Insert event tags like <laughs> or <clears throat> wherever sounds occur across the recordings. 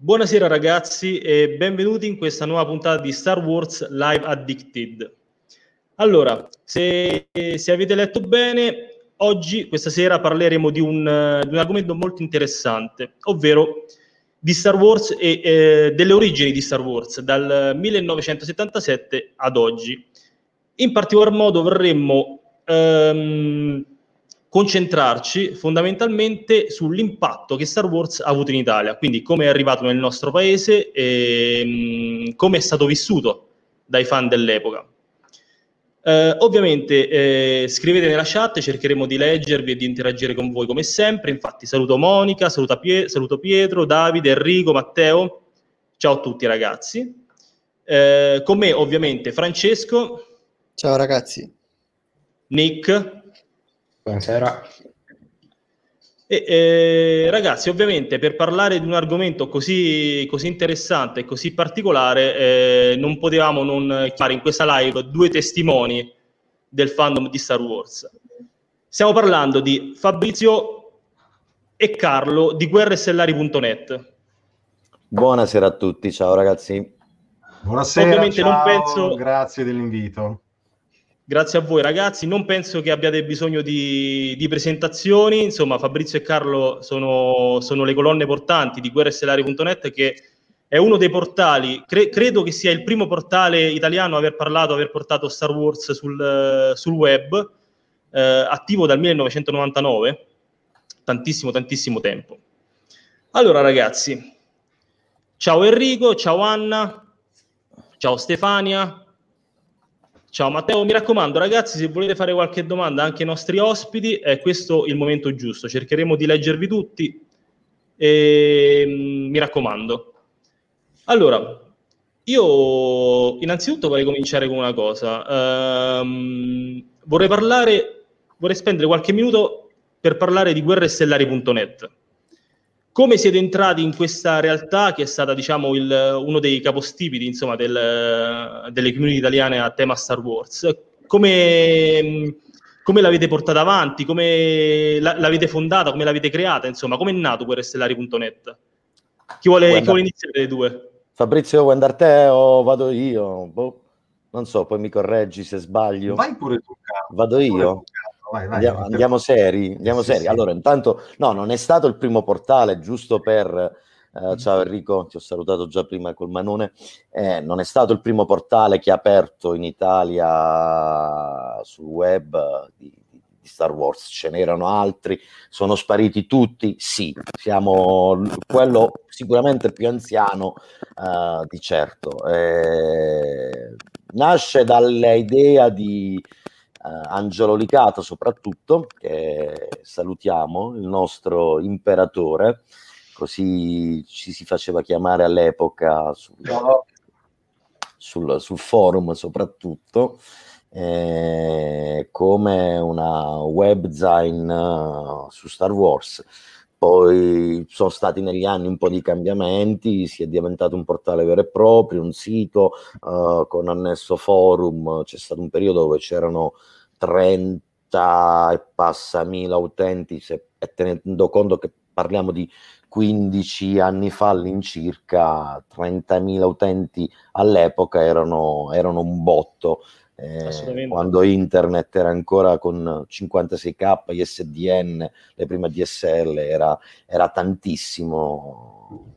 Buonasera ragazzi e benvenuti in questa nuova puntata di Star Wars Live Addicted. Allora, se, se avete letto bene, oggi, questa sera, parleremo di un, di un argomento molto interessante, ovvero di Star Wars e eh, delle origini di Star Wars dal 1977 ad oggi. In particolar modo vorremmo ehm, concentrarci fondamentalmente sull'impatto che Star Wars ha avuto in Italia, quindi come è arrivato nel nostro paese e mh, come è stato vissuto dai fan dell'epoca. Eh, ovviamente eh, scrivete nella chat, cercheremo di leggervi e di interagire con voi come sempre. Infatti saluto Monica, Pie- saluto Pietro, Davide, Enrico, Matteo. Ciao a tutti ragazzi. Eh, con me ovviamente Francesco. Ciao ragazzi. Nick. Buonasera. E, eh, ragazzi, ovviamente per parlare di un argomento così, così interessante e così particolare, eh, non potevamo non fare in questa live due testimoni del fandom di Star Wars. Stiamo parlando di Fabrizio e Carlo di guerrestellari.net. Buonasera a tutti, ciao ragazzi. Buonasera, Ovviamente ciao, non penso... grazie dell'invito. Grazie a voi ragazzi, non penso che abbiate bisogno di, di presentazioni, insomma Fabrizio e Carlo sono, sono, le colonne portanti di guerrestellari.net che è uno dei portali, cre- credo che sia il primo portale italiano a aver parlato, aver portato Star Wars sul, sul web, eh, attivo dal 1999, tantissimo tantissimo tempo. Allora ragazzi, ciao Enrico, ciao Anna, ciao Stefania, Ciao Matteo, mi raccomando ragazzi, se volete fare qualche domanda anche ai nostri ospiti, è questo il momento giusto, cercheremo di leggervi tutti e mm, mi raccomando. Allora, io innanzitutto vorrei cominciare con una cosa. Um, vorrei parlare, vorrei spendere qualche minuto per parlare di guerrestellari.net. Come siete entrati in questa realtà che è stata, diciamo, il, uno dei capostipiti, insomma, del, delle community italiane a tema Star Wars? Come, come l'avete portata avanti? Come l'avete fondata? Come l'avete creata? Insomma, come è nato Guerrestellari.net? Chi vuole, chi vuole iniziare dei due? Fabrizio, vuoi andare te o vado io? Boh, non so, poi mi correggi se sbaglio. Vai pure tu, Carlo. Vado io? Vai, vai, andiamo, andiamo, seri, andiamo sì, seri. Sì. Allora, intanto, no, non è stato il primo portale, giusto per... Uh, ciao Enrico, ti ho salutato già prima col Manone. Eh, non è stato il primo portale che ha aperto in Italia sul web di, di Star Wars, ce n'erano altri, sono spariti tutti? Sì, siamo quello sicuramente più anziano uh, di certo. Eh, nasce dall'idea di Angelo Licato soprattutto, che salutiamo, il nostro imperatore, così ci si faceva chiamare all'epoca sul, sul, sul forum soprattutto, eh, come una webzine uh, su Star Wars. Poi sono stati negli anni un po' di cambiamenti, si è diventato un portale vero e proprio, un sito uh, con annesso forum, c'è stato un periodo dove c'erano 30 e passa mila utenti, se, e tenendo conto che parliamo di 15 anni fa all'incirca, 30.000 utenti all'epoca erano, erano un botto. Eh, quando internet era ancora con 56k, ISDN, le prime DSL, era, era tantissimo,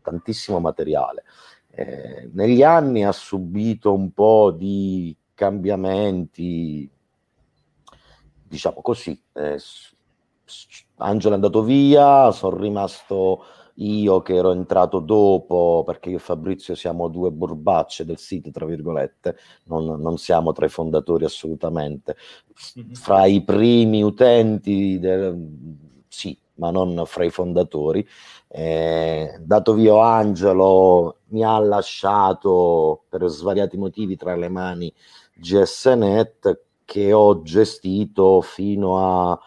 tantissimo materiale. Eh, negli anni ha subito un po' di cambiamenti, diciamo così. Eh, Angelo è andato via, sono rimasto io che ero entrato dopo, perché io e Fabrizio siamo due burbacce del sito, tra virgolette, non, non siamo tra i fondatori assolutamente. Mm-hmm. Fra i primi utenti, del, sì, ma non fra i fondatori. Eh, dato via Angelo, mi ha lasciato per svariati motivi tra le mani GSNet che ho gestito fino a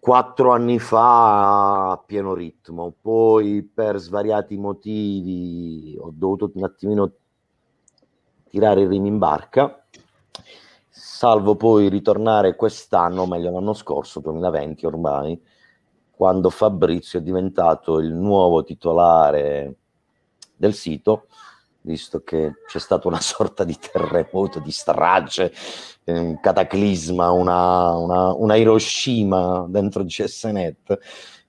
quattro anni fa a pieno ritmo, poi per svariati motivi ho dovuto un attimino tirare il rimi in barca, salvo poi ritornare quest'anno, meglio l'anno scorso, 2020 ormai, quando Fabrizio è diventato il nuovo titolare del sito, visto che c'è stata una <laughs> sorta di terremoto, di strage, un cataclisma, una, una, una Hiroshima dentro GSNet.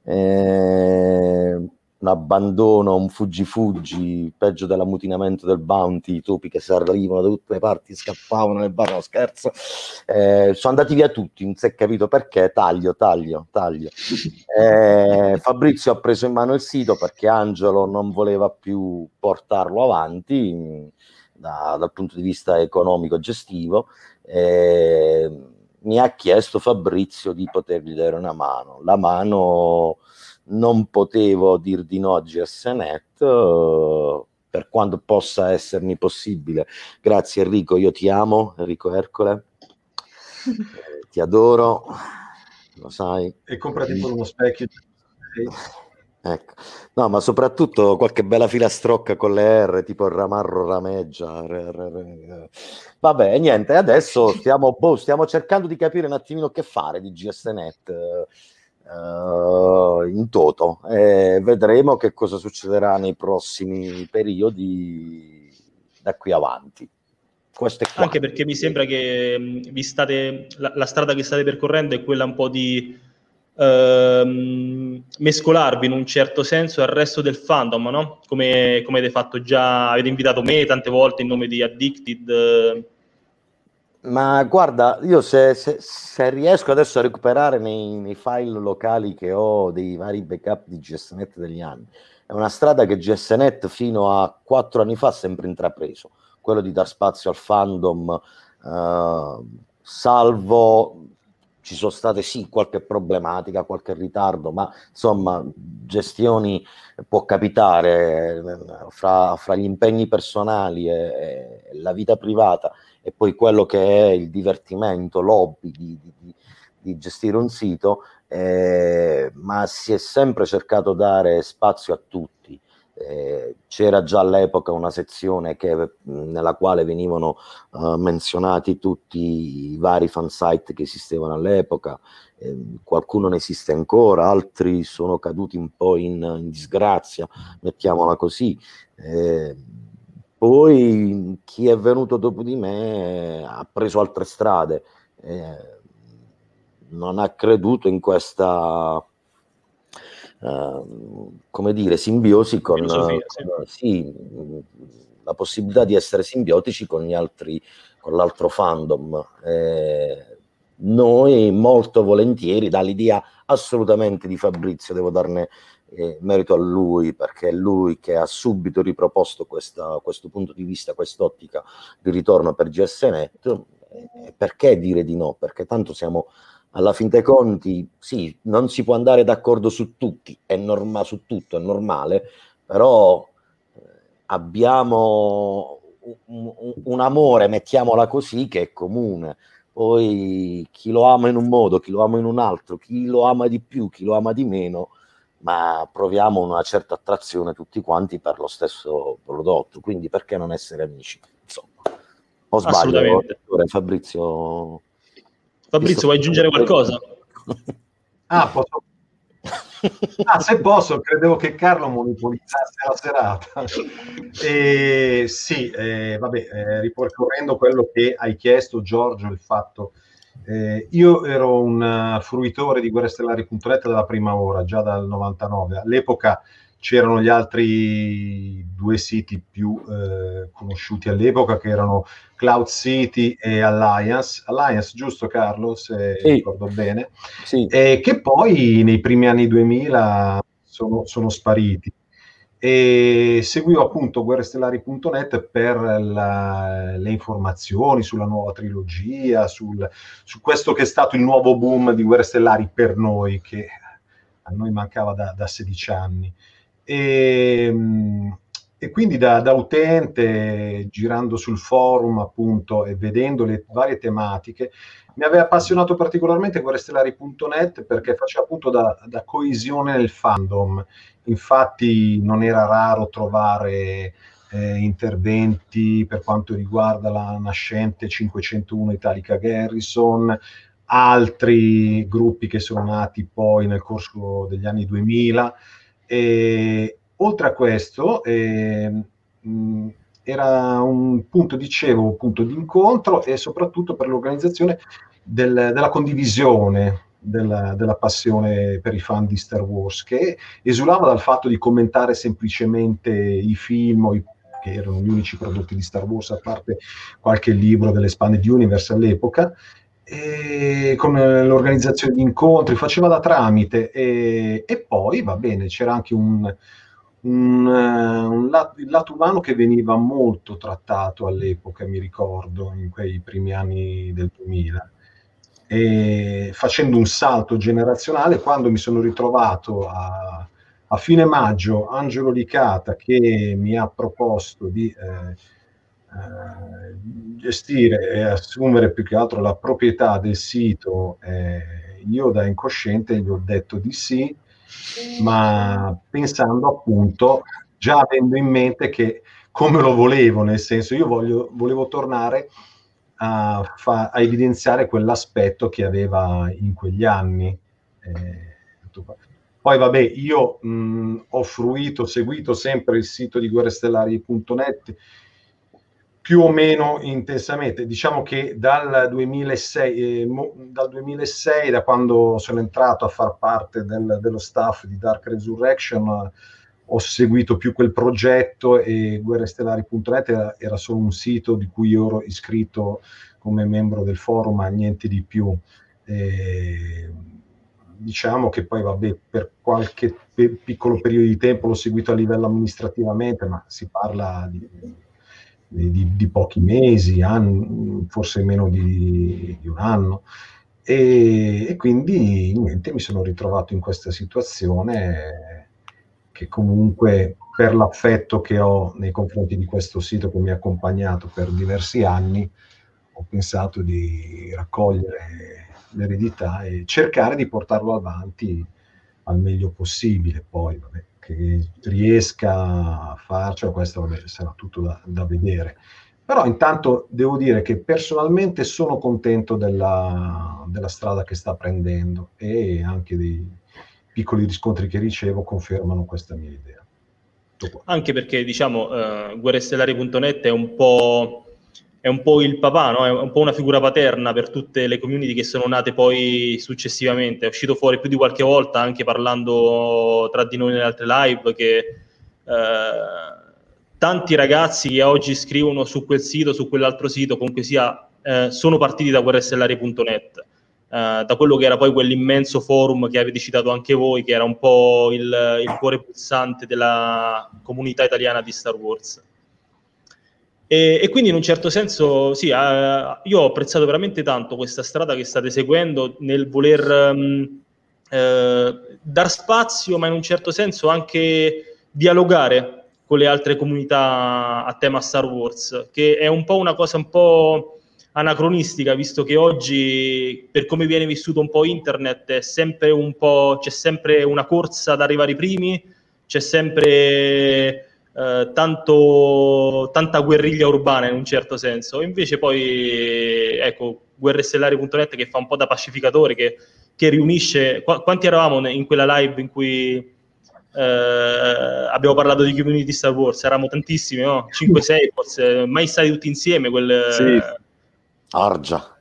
Eh, un abbandono, un fuggi-fuggi, peggio dell'ammutinamento del bounty, i topi che si arrivano da tutte le parti, scappavano nel bar, no scherzo, eh, sono andati via tutti, non si è capito perché, taglio, taglio, taglio. <laughs> Eh, Fabrizio ha preso in mano il sito perché Angelo non voleva più portarlo avanti da, dal punto di vista economico-gestivo. Eh, mi ha chiesto Fabrizio di potergli dare una mano. La mano non potevo dir di no a GSNet uh, per quanto possa essermi possibile. Grazie Enrico, io ti amo, Enrico Ercole, eh, <laughs> ti adoro, lo sai. E comprati pure uno specchio. Ecco. No, ma soprattutto qualche bella filastrocca con le R, tipo Ramarro Rameggia. R, R, R. Vabbè, niente, adesso stiamo, boh, stiamo cercando di capire un attimino che fare di GSNet uh, in toto. E vedremo che cosa succederà nei prossimi periodi da qui avanti. Anche perché mi sembra che vi state, la, la, strada che state percorrendo è quella un po' di uh, mescolarvi in un certo senso al resto del fandom, no? Come, come avete fatto già, avete invitato me tante volte in nome di Addicted. Uh, ma guarda, io se, se, se, riesco adesso a recuperare nei, nei, file locali che ho dei vari backup di GSNet degli anni, è una strada che GSNet fino a quattro anni fa ha sempre intrapreso, quello di dar spazio al fandom, eh, salvo ci sono state sì qualche problematica, qualche ritardo, ma insomma gestioni può capitare eh, fra, fra gli impegni personali e, e la vita privata e poi quello che è il divertimento, l'hobby di, di, di gestire un sito, eh, ma si è sempre cercato di dare spazio a tutti. Eh, c'era già all'epoca una sezione che, nella quale venivano uh, menzionati tutti i vari fansite che esistevano all'epoca, eh, qualcuno ne esiste ancora, altri sono caduti un po' in, in disgrazia, mettiamola così. Eh, poi chi è venuto dopo di me ha preso altre strade, eh, non ha creduto in questa, eh, come dire, simbiosi con, con sì, la possibilità di essere simbiotici con gli altri, con l'altro fandom. Eh, noi molto volentieri, dall'idea assolutamente di Fabrizio, devo darne eh, merito a lui perché è lui che ha subito riproposto questa, questo punto di vista, quest'ottica di ritorno per GSNet. Perché dire di no? Perché tanto siamo alla fin dei conti, sì, non si può andare d'accordo su tutti, è norma, su tutto, è normale, però eh, abbiamo un, un amore, mettiamola così, che è comune. Poi chi lo ama in un modo, chi lo ama in un altro, chi lo ama di più, chi lo ama di meno, ma proviamo una certa attrazione tutti quanti per lo stesso prodotto, quindi perché non essere amici? Insomma, o sbaglio, Fabrizio? Fabrizio, vuoi aggiungere qualcosa? <laughs> ah, posso... Ah, se posso, credevo che Carlo monopolizzasse la serata. <laughs> E, sì, eh, vabbè, eh, ripercorrendo quello che hai chiesto, Giorgio, il fatto eh, io ero un uh, fruitore di guerrestellari.net dalla prima ora, già dal 99. All'epoca c'erano gli altri due siti più eh, conosciuti all'epoca che erano Cloud City e Alliance. Alliance, giusto Carlo, se sì. ricordo bene, sì. e che poi nei primi anni 2000 sono, sono spariti e seguivo appunto guerrestellari.net per la, le informazioni sulla nuova trilogia, sul, su questo che è stato il nuovo boom di Guerre Stellari per noi, che a noi mancava da, da 16 anni. E, e quindi da, da, utente, girando sul forum appunto e vedendo le varie tematiche, mi aveva appassionato particolarmente guerrestellari.net perché faceva appunto da, da coesione nel fandom infatti non era raro trovare eh, interventi per quanto riguarda la nascente 501 Italica Garrison altri gruppi che sono nati poi nel corso degli anni 2000. E, oltre a questo, eh, mh, era un punto, dicevo, un punto di incontro e soprattutto per l'organizzazione del, della condivisione della, della, passione per i fan di Star Wars, che esulava dal fatto di commentare semplicemente i film o i, che erano gli unici prodotti di Star Wars, a parte qualche libro dell'Expanded Universe all'epoca, e con l'organizzazione di incontri, faceva da tramite. E, e poi va bene, c'era anche un, un, un lato, il lato umano che veniva molto trattato all'epoca, mi ricordo, in quei primi anni del 2000 e facendo un salto generazionale quando mi sono ritrovato a, a fine maggio Angelo Licata che mi ha proposto di eh, eh, gestire e assumere più che altro la proprietà del sito eh, io da incosciente gli ho detto di sì ma pensando appunto già avendo in mente che come lo volevo nel senso io voglio, volevo tornare a, fa, a evidenziare quell'aspetto che aveva in quegli anni. Eh, poi vabbè, io mh, ho fruito, seguito sempre il sito di guerrestellari.net più o meno intensamente. Diciamo che dal 2006, eh, mo, dal 2006, da quando sono entrato a far parte del, dello staff di Dark Resurrection, ho seguito più quel progetto e guerrestellari.net era, era, solo un sito di cui io ero iscritto come membro del forum, ma niente di più. E, diciamo che poi vabbè, per qualche pe- piccolo periodo di tempo l'ho seguito a livello amministrativamente, ma si parla di, di, di, di pochi mesi, anni, forse meno di, un anno. E, e quindi niente, mi sono ritrovato in questa situazione che comunque per l'affetto che ho nei confronti di questo sito che mi ha accompagnato per diversi anni, ho pensato di raccogliere l'eredità e cercare di portarlo avanti al meglio possibile. Poi, vabbè, che riesca a farcela, questo vabbè, sarà tutto da, da, vedere. Però intanto devo dire che personalmente sono contento della, della strada che sta prendendo e anche dei, piccoli riscontri che ricevo confermano questa mia idea. Anche perché, diciamo, uh, guerrestellari.net è un po' è un po' il papà, no? è un po' una figura paterna per tutte le community che sono nate poi successivamente. È uscito fuori più di qualche volta, anche parlando tra di noi nelle altre live, che eh, tanti ragazzi che oggi scrivono su quel sito, su quell'altro sito, comunque sia, eh, sono partiti da guerrestellari.net. Uh, da quello che era poi quell'immenso forum che avete citato anche voi, che era un po' il, il cuore pulsante della comunità italiana di Star Wars. E, e quindi in un certo senso, sì, uh, io ho apprezzato veramente tanto questa strada che state seguendo nel voler um, uh, dar spazio, ma in un certo senso anche dialogare con le altre comunità a tema Star Wars, che è un po' una cosa un po' anacronistica, visto che oggi, per come viene vissuto un po' internet, sempre un po', c'è sempre una corsa ad arrivare i primi, c'è sempre eh, tanto, tanta guerriglia urbana in un certo senso. Invece poi, ecco, guerrestellari.net che fa un po' da pacificatore, che, che riunisce... Qu- quanti eravamo in quella live in cui... Eh, abbiamo parlato di community Star Wars, eravamo tantissimi, no? 5-6 forse, mai stati tutti insieme quel, sì Argia.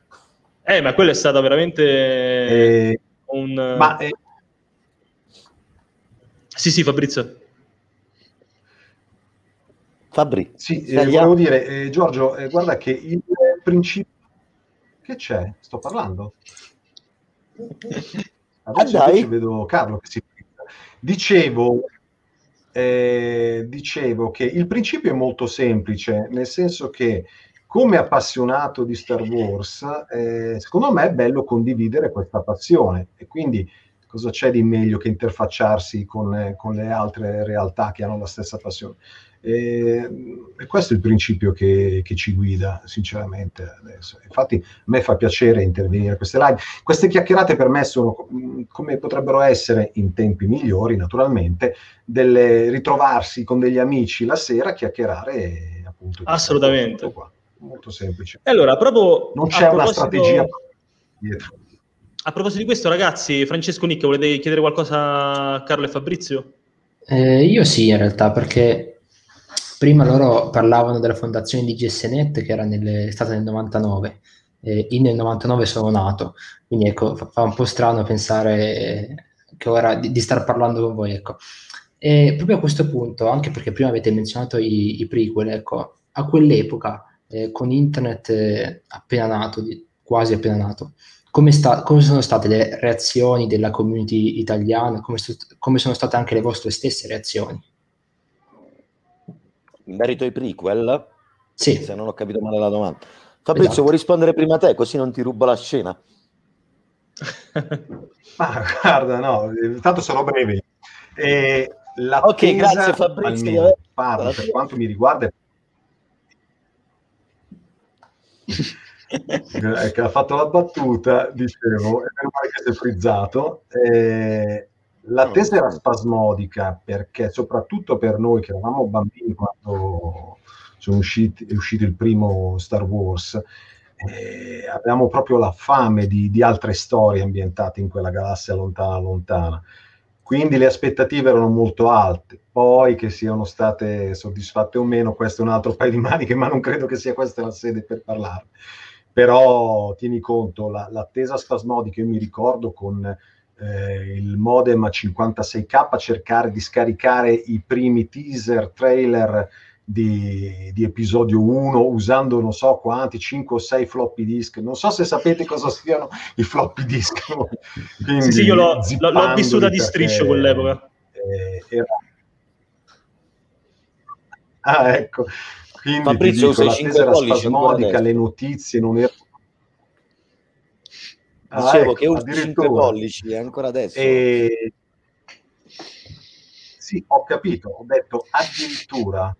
Eh, ma quello è stato veramente eh, un... Ma, eh... Sì, sì, Fabrizio. Fabri. Sì, eh, volevo dire, eh, Giorgio, eh, guarda che il principio... Che c'è? Sto parlando? Adesso ah, vedo Carlo che si... Dicevo, eh, dicevo che il principio è molto semplice, nel senso che come appassionato di Star Wars, eh, secondo me è bello condividere questa passione e quindi cosa c'è di meglio che interfacciarsi con, eh, con le altre realtà che hanno la stessa passione? E, e questo è il principio che, che, ci guida, sinceramente. Adesso. Infatti, a me fa piacere intervenire in queste live. Queste chiacchierate per me sono mm, come potrebbero essere in tempi migliori, naturalmente, delle, ritrovarsi con degli amici la sera, chiacchierare appunto. Assolutamente molto semplice. Allora, proprio non c'è una strategia dietro. a proposito di questo, ragazzi, Francesco Nicca, volete chiedere qualcosa a Carlo e Fabrizio? Eh, io sì, in realtà, perché prima loro parlavano della fondazione di GSNet che era nel, stata nel 99. Eh, io nel 99 sono nato, quindi ecco, fa, fa un po' strano pensare che ora di, di star parlando con voi, ecco. E proprio a questo punto, anche perché prima avete menzionato i, i prequel, ecco, a quell'epoca, eh, con internet eh, appena nato, di, quasi appena nato, come, sta, come, sono state le reazioni della community italiana, come, come, sono state anche le vostre stesse reazioni? In merito ai prequel? Sì. Se non ho capito male la domanda. Fabrizio, esatto. vuoi rispondere prima te, così non ti rubo la scena? <laughs> Ma guarda, no, intanto sono breve. Eh, ok, grazie Fabrizio. Parla, per quanto mi riguarda, <laughs> che ha fatto la battuta, dicevo, è meno male che si è frizzato. Eh, l'attesa era spasmodica perché, soprattutto per noi che eravamo bambini quando sono usciti, è uscito il primo Star Wars, eh, avevamo proprio la fame di, di, altre storie ambientate in quella galassia lontana, lontana. Quindi le aspettative erano molto alte. Poi che siano state soddisfatte o meno, questo è un altro paio di maniche, ma non credo che sia questa la sede per parlarne però tieni conto, la, l'attesa spasmodica, io mi ricordo con eh, il modem a 56k cercare di scaricare i primi teaser, trailer di, di, episodio 1 usando non so quanti, 5 o 6 floppy disk. Non so se sapete cosa siano i floppy disk. <laughs> Quindi, sì, sì, io l'ho, l'ho vissuta di striscio quell'epoca. Eh, era... Ah, ecco. Quindi Fabrizio, dico, l'attesa era spasmodica, le notizie non erano... Ah, Dicevo ecco, che usi 5 pollici ancora adesso. E... Sì, ho capito, ho detto addirittura.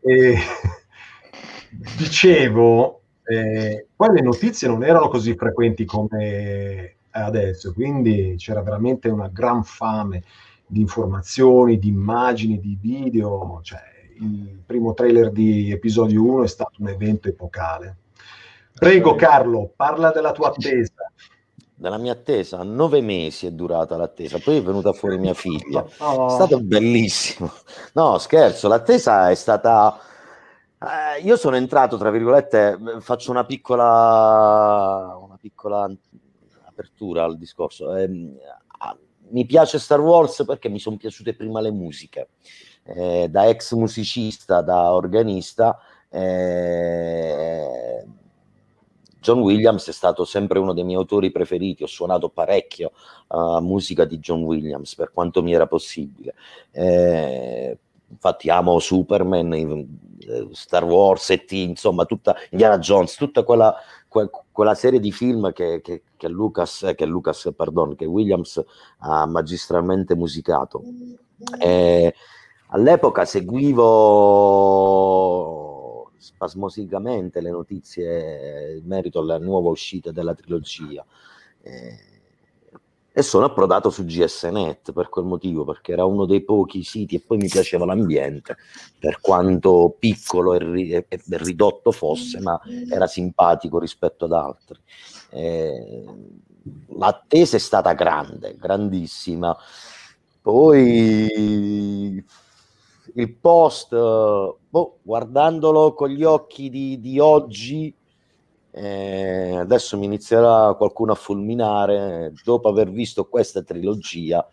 E... <laughs> Dicevo, eh, poi le notizie non erano così frequenti come adesso, quindi c'era veramente una gran fame di informazioni, di immagini, di video, cioè il primo trailer di episodio 1 è stato un evento epocale. Prego Carlo, parla della tua attesa. Della mia attesa, nove mesi è durata l'attesa, poi è venuta fuori mia figlia. <laughs> Oh. È stato bellissimo. No, scherzo, l'attesa è stata... Eh, io sono entrato, tra virgolette, faccio una piccola, una piccola apertura al discorso. Eh, mi piace Star Wars perché mi sono piaciute prima le musiche eh, da ex musicista, da organista, eh, John Williams è stato sempre uno dei miei autori preferiti, ho suonato parecchio uh, musica di John Williams per quanto mi era possibile. Eh, infatti amo Superman, eh, Star Wars, E.T., insomma, tutta Indiana Jones, tutta quella, que, quella serie di film che, che, che, Lucas, che Lucas, pardon, che Williams ha magistralmente musicato. Eh, All'epoca seguivo spasmosicamente le notizie in merito alla nuova uscita della trilogia eh, e sono approdato su GSNet per quel motivo, perché era uno dei pochi siti e poi mi piaceva l'ambiente, per quanto piccolo e, ri- ridotto fosse, ma era simpatico rispetto ad altri. Eh, l'attesa è stata grande, grandissima. Poi il post, boh, guardandolo con gli occhi di, di oggi, eh, adesso mi inizierà qualcuno a fulminare, dopo aver visto questa trilogia,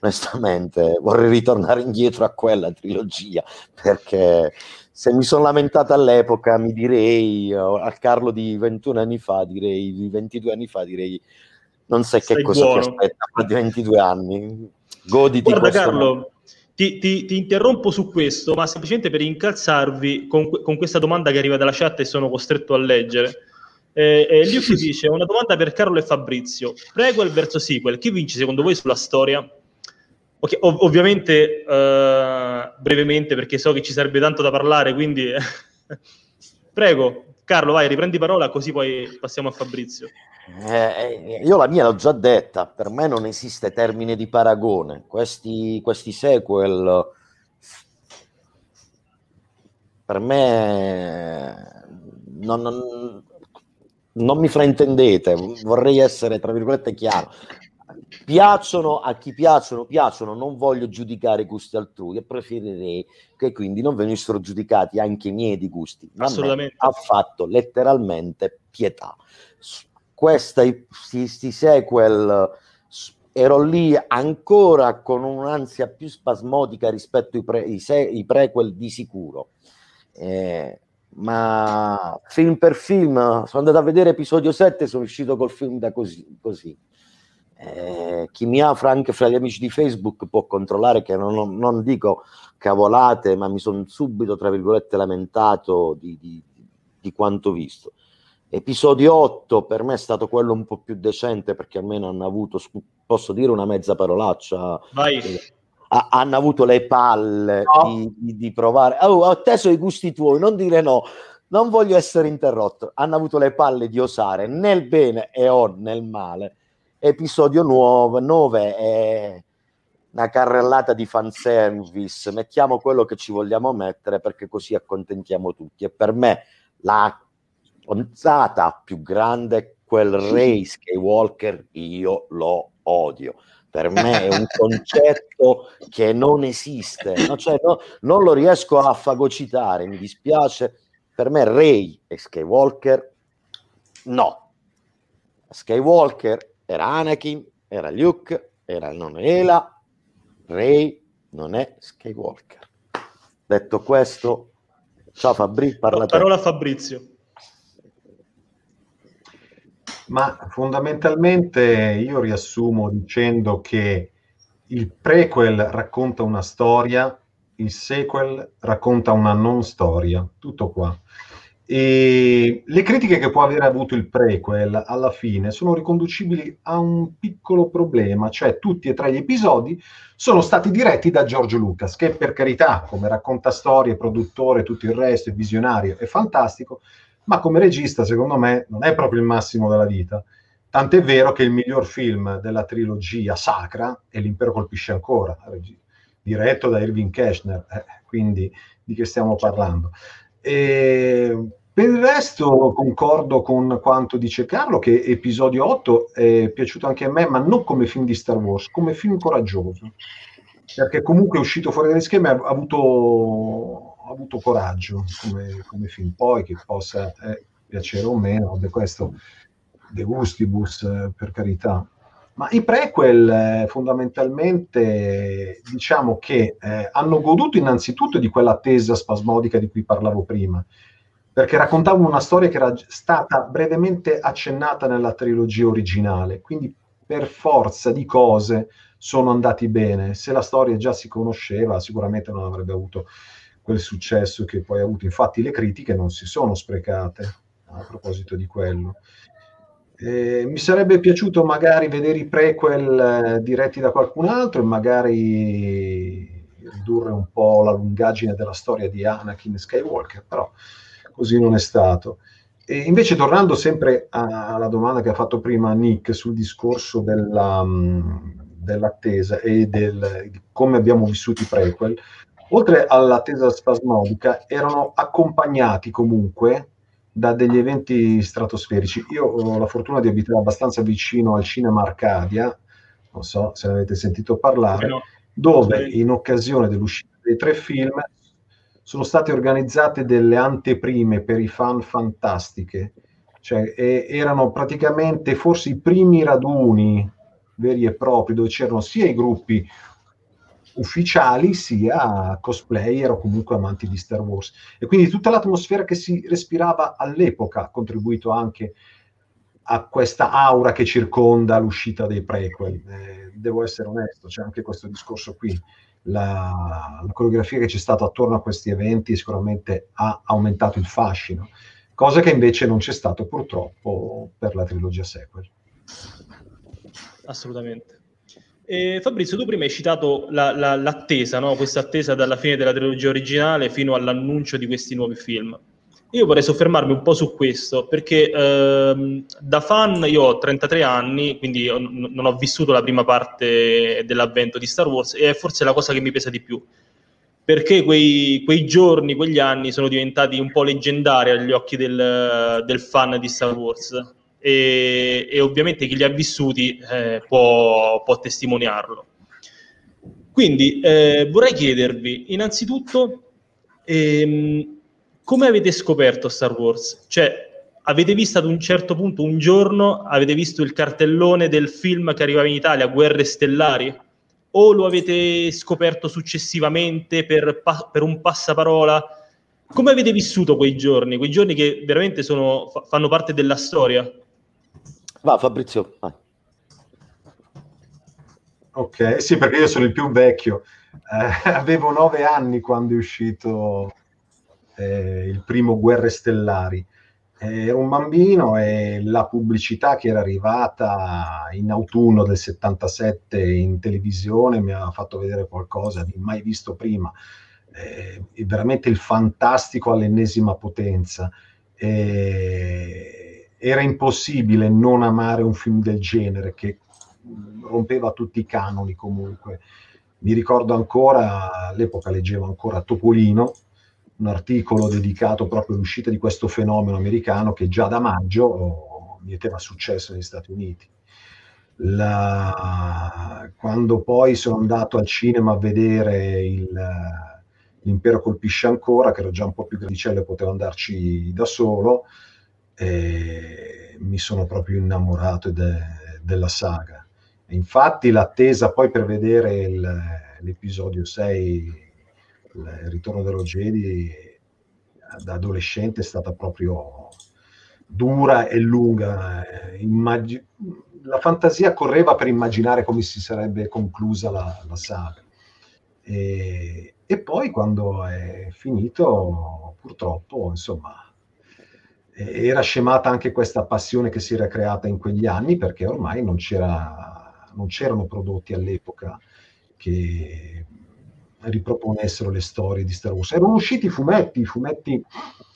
onestamente vorrei ritornare indietro a quella trilogia, perché se mi sono lamentato all'epoca mi direi, al Carlo di 21 anni fa, direi, di 22 anni fa, direi, non sai che cosa buono. ti aspetta fra 22 anni. Goditi Guarda Carlo, momento. Ti, ti, ti, interrompo su questo, ma semplicemente per incalzarvi con, con, questa domanda che arriva dalla chat e sono costretto a leggere. Eh, eh, Luke dice: Una domanda per Carlo e Fabrizio. Prequel verso sequel, chi vince secondo voi sulla storia? Okay, ov- ovviamente, uh, brevemente, perché so che ci sarebbe tanto da parlare, quindi <laughs> prego, Carlo, vai, riprendi parola, così poi passiamo a Fabrizio. Eh, io la mia l'ho già detta, per me non esiste termine di paragone. Questi, questi sequel, per me, non, non, non mi fraintendete, vorrei essere tra virgolette chiaro. Piacciono a chi piacciono, piacciono, non voglio giudicare i gusti altrui e preferirei che quindi non venissero giudicati anche i miei di gusti. Assolutamente. Ha fatto letteralmente pietà. Questa si, si sequel ero lì ancora con un'ansia più spasmodica rispetto ai, pre, i prequel di sicuro. Eh, ma film per film, sono andato a vedere episodio 7 sono uscito col film da così. così. Eh, chi mi ha anche fra gli amici di Facebook può controllare che non, non dico cavolate, ma mi sono subito, tra virgolette, lamentato di, di, di quanto visto. Episodio 8 per me è stato quello un po' più decente perché almeno hanno avuto, posso dire una mezza parolaccia. Vai. Eh, hanno avuto le palle no. di, di, di, provare. Oh, ho atteso i gusti tuoi, non dire no. Non voglio essere interrotto. Hanno avuto le palle di osare nel bene e o nel male. Episodio 9, 9 è una carrellata di fanservice. Mettiamo quello che ci vogliamo mettere perché così accontentiamo tutti. E per me la onzata più grande, quel Ray Skywalker, io lo odio per me è un <laughs> concetto che non esiste, no? cioè, no, non lo riesco a fagocitare, mi dispiace. Per me Ray e Skywalker no. Skywalker era Anakin, era Luke, era non Ela, Ray non è Skywalker. Detto questo, ciao Fabrizio, parla Parola a Fabrizio. Ma fondamentalmente io riassumo dicendo che il prequel racconta una storia, il sequel racconta una non storia, tutto qua. E le critiche che può aver avuto il prequel alla fine sono riconducibili a un piccolo problema, cioè tutti e tre gli episodi sono stati diretti da Giorgio Lucas, che per carità, come racconta storie, produttore, tutto il resto, è visionario, è fantastico, ma come regista secondo me non è proprio il massimo della vita. Tant'è vero che il miglior film della trilogia sacra è L'impero colpisce ancora, diretto da Irving Keschner, eh, quindi di che stiamo parlando. E per il resto concordo con quanto dice Carlo, che episodio 8 è piaciuto anche a me, ma non come film di Star Wars, come film coraggioso, perché comunque è uscito fuori dagli schemi, ha avuto ha avuto coraggio come, come film, poi che possa eh, piacere o meno, vabbè, questo de gustibus per carità. Ma i prequel eh, fondamentalmente diciamo che eh, hanno goduto innanzitutto di quell'attesa spasmodica di cui parlavo prima, perché raccontavano una storia che era stata brevemente accennata nella trilogia originale, quindi per forza di cose sono andati bene. Se la storia già si conosceva, sicuramente non avrebbe avuto quel successo che poi ha avuto. Infatti le critiche non si sono sprecate a proposito di quello. Eh, mi sarebbe piaciuto magari vedere i prequel eh, diretti da qualcun altro e magari ridurre un po' la lungaggine della storia di Anakin Skywalker, però così non è stato. E invece tornando sempre alla domanda che ha fatto prima Nick sul discorso della, dell'attesa e del, di come abbiamo vissuto i prequel, oltre all'attesa spasmodica, erano accompagnati comunque da degli eventi stratosferici. Io ho la fortuna di abitare abbastanza vicino al cinema Arcadia, non so se ne avete sentito parlare, dove in occasione dell'uscita dei tre film sono state organizzate delle anteprime per i fan fantastiche, cioè erano praticamente forse i primi raduni veri e propri dove c'erano sia i gruppi ufficiali sia cosplayer o comunque amanti di Star Wars. E quindi tutta l'atmosfera che si respirava all'epoca ha contribuito anche a questa aura che circonda l'uscita dei prequel. Eh, devo essere onesto, c'è anche questo discorso qui. La, la, coreografia che c'è stata attorno a questi eventi sicuramente ha aumentato il fascino, cosa che invece non c'è stato purtroppo per la trilogia sequel. Assolutamente. E Fabrizio, tu prima hai citato la, la, l'attesa, no? questa attesa dalla fine della trilogia originale fino all'annuncio di questi nuovi film. Io vorrei soffermarmi un po' su questo, perché ehm, da fan io ho 33 anni, quindi ho, non ho vissuto la prima parte dell'avvento di Star Wars e è forse la cosa che mi pesa di più. perché quei, quei, giorni, quegli anni sono diventati un po' leggendari agli occhi del, del fan di Star Wars e, e, ovviamente chi li ha vissuti eh, può, può, testimoniarlo. Quindi eh, vorrei chiedervi innanzitutto ehm, come avete scoperto Star Wars? Cioè, avete visto ad un certo punto, un giorno, avete visto il cartellone del film che arrivava in Italia, Guerre Stellari? o lo avete scoperto successivamente per, per un passaparola? Come avete vissuto quei giorni? Quei giorni che veramente sono, fanno parte della storia? Va Fabrizio, vai. Ok, sì, perché io sono il più vecchio. Eh, <laughs> avevo nove anni quando è uscito eh, il primo Guerre Stellari ero un bambino e la pubblicità che era arrivata in autunno del 77 in televisione mi ha fatto vedere qualcosa di mai visto prima. Eh, veramente il fantastico all'ennesima potenza. Eh, era impossibile non amare un film del genere che rompeva tutti i canoni comunque. Mi ricordo ancora, all'epoca leggevo ancora Topolino, un articolo dedicato proprio all'uscita di questo fenomeno americano che già da maggio mieteva successo negli Stati Uniti. La... Quando poi sono andato al cinema a vedere il... L'impero colpisce ancora, che ero già un po' più grandicello e potevo andarci da solo, mi sono proprio innamorato de... della saga. E infatti l'attesa poi per vedere il... l'episodio 6 il ritorno dello Jedi da adolescente è stata proprio dura e lunga. Immag- la fantasia correva per immaginare come si sarebbe conclusa la, la saga. E, e, poi quando è finito, purtroppo, insomma, era scemata anche questa passione che si era creata in quegli anni perché ormai non, c'era, non c'erano prodotti all'epoca che riproponessero le storie di Star Wars. Erano usciti i fumetti, i fumetti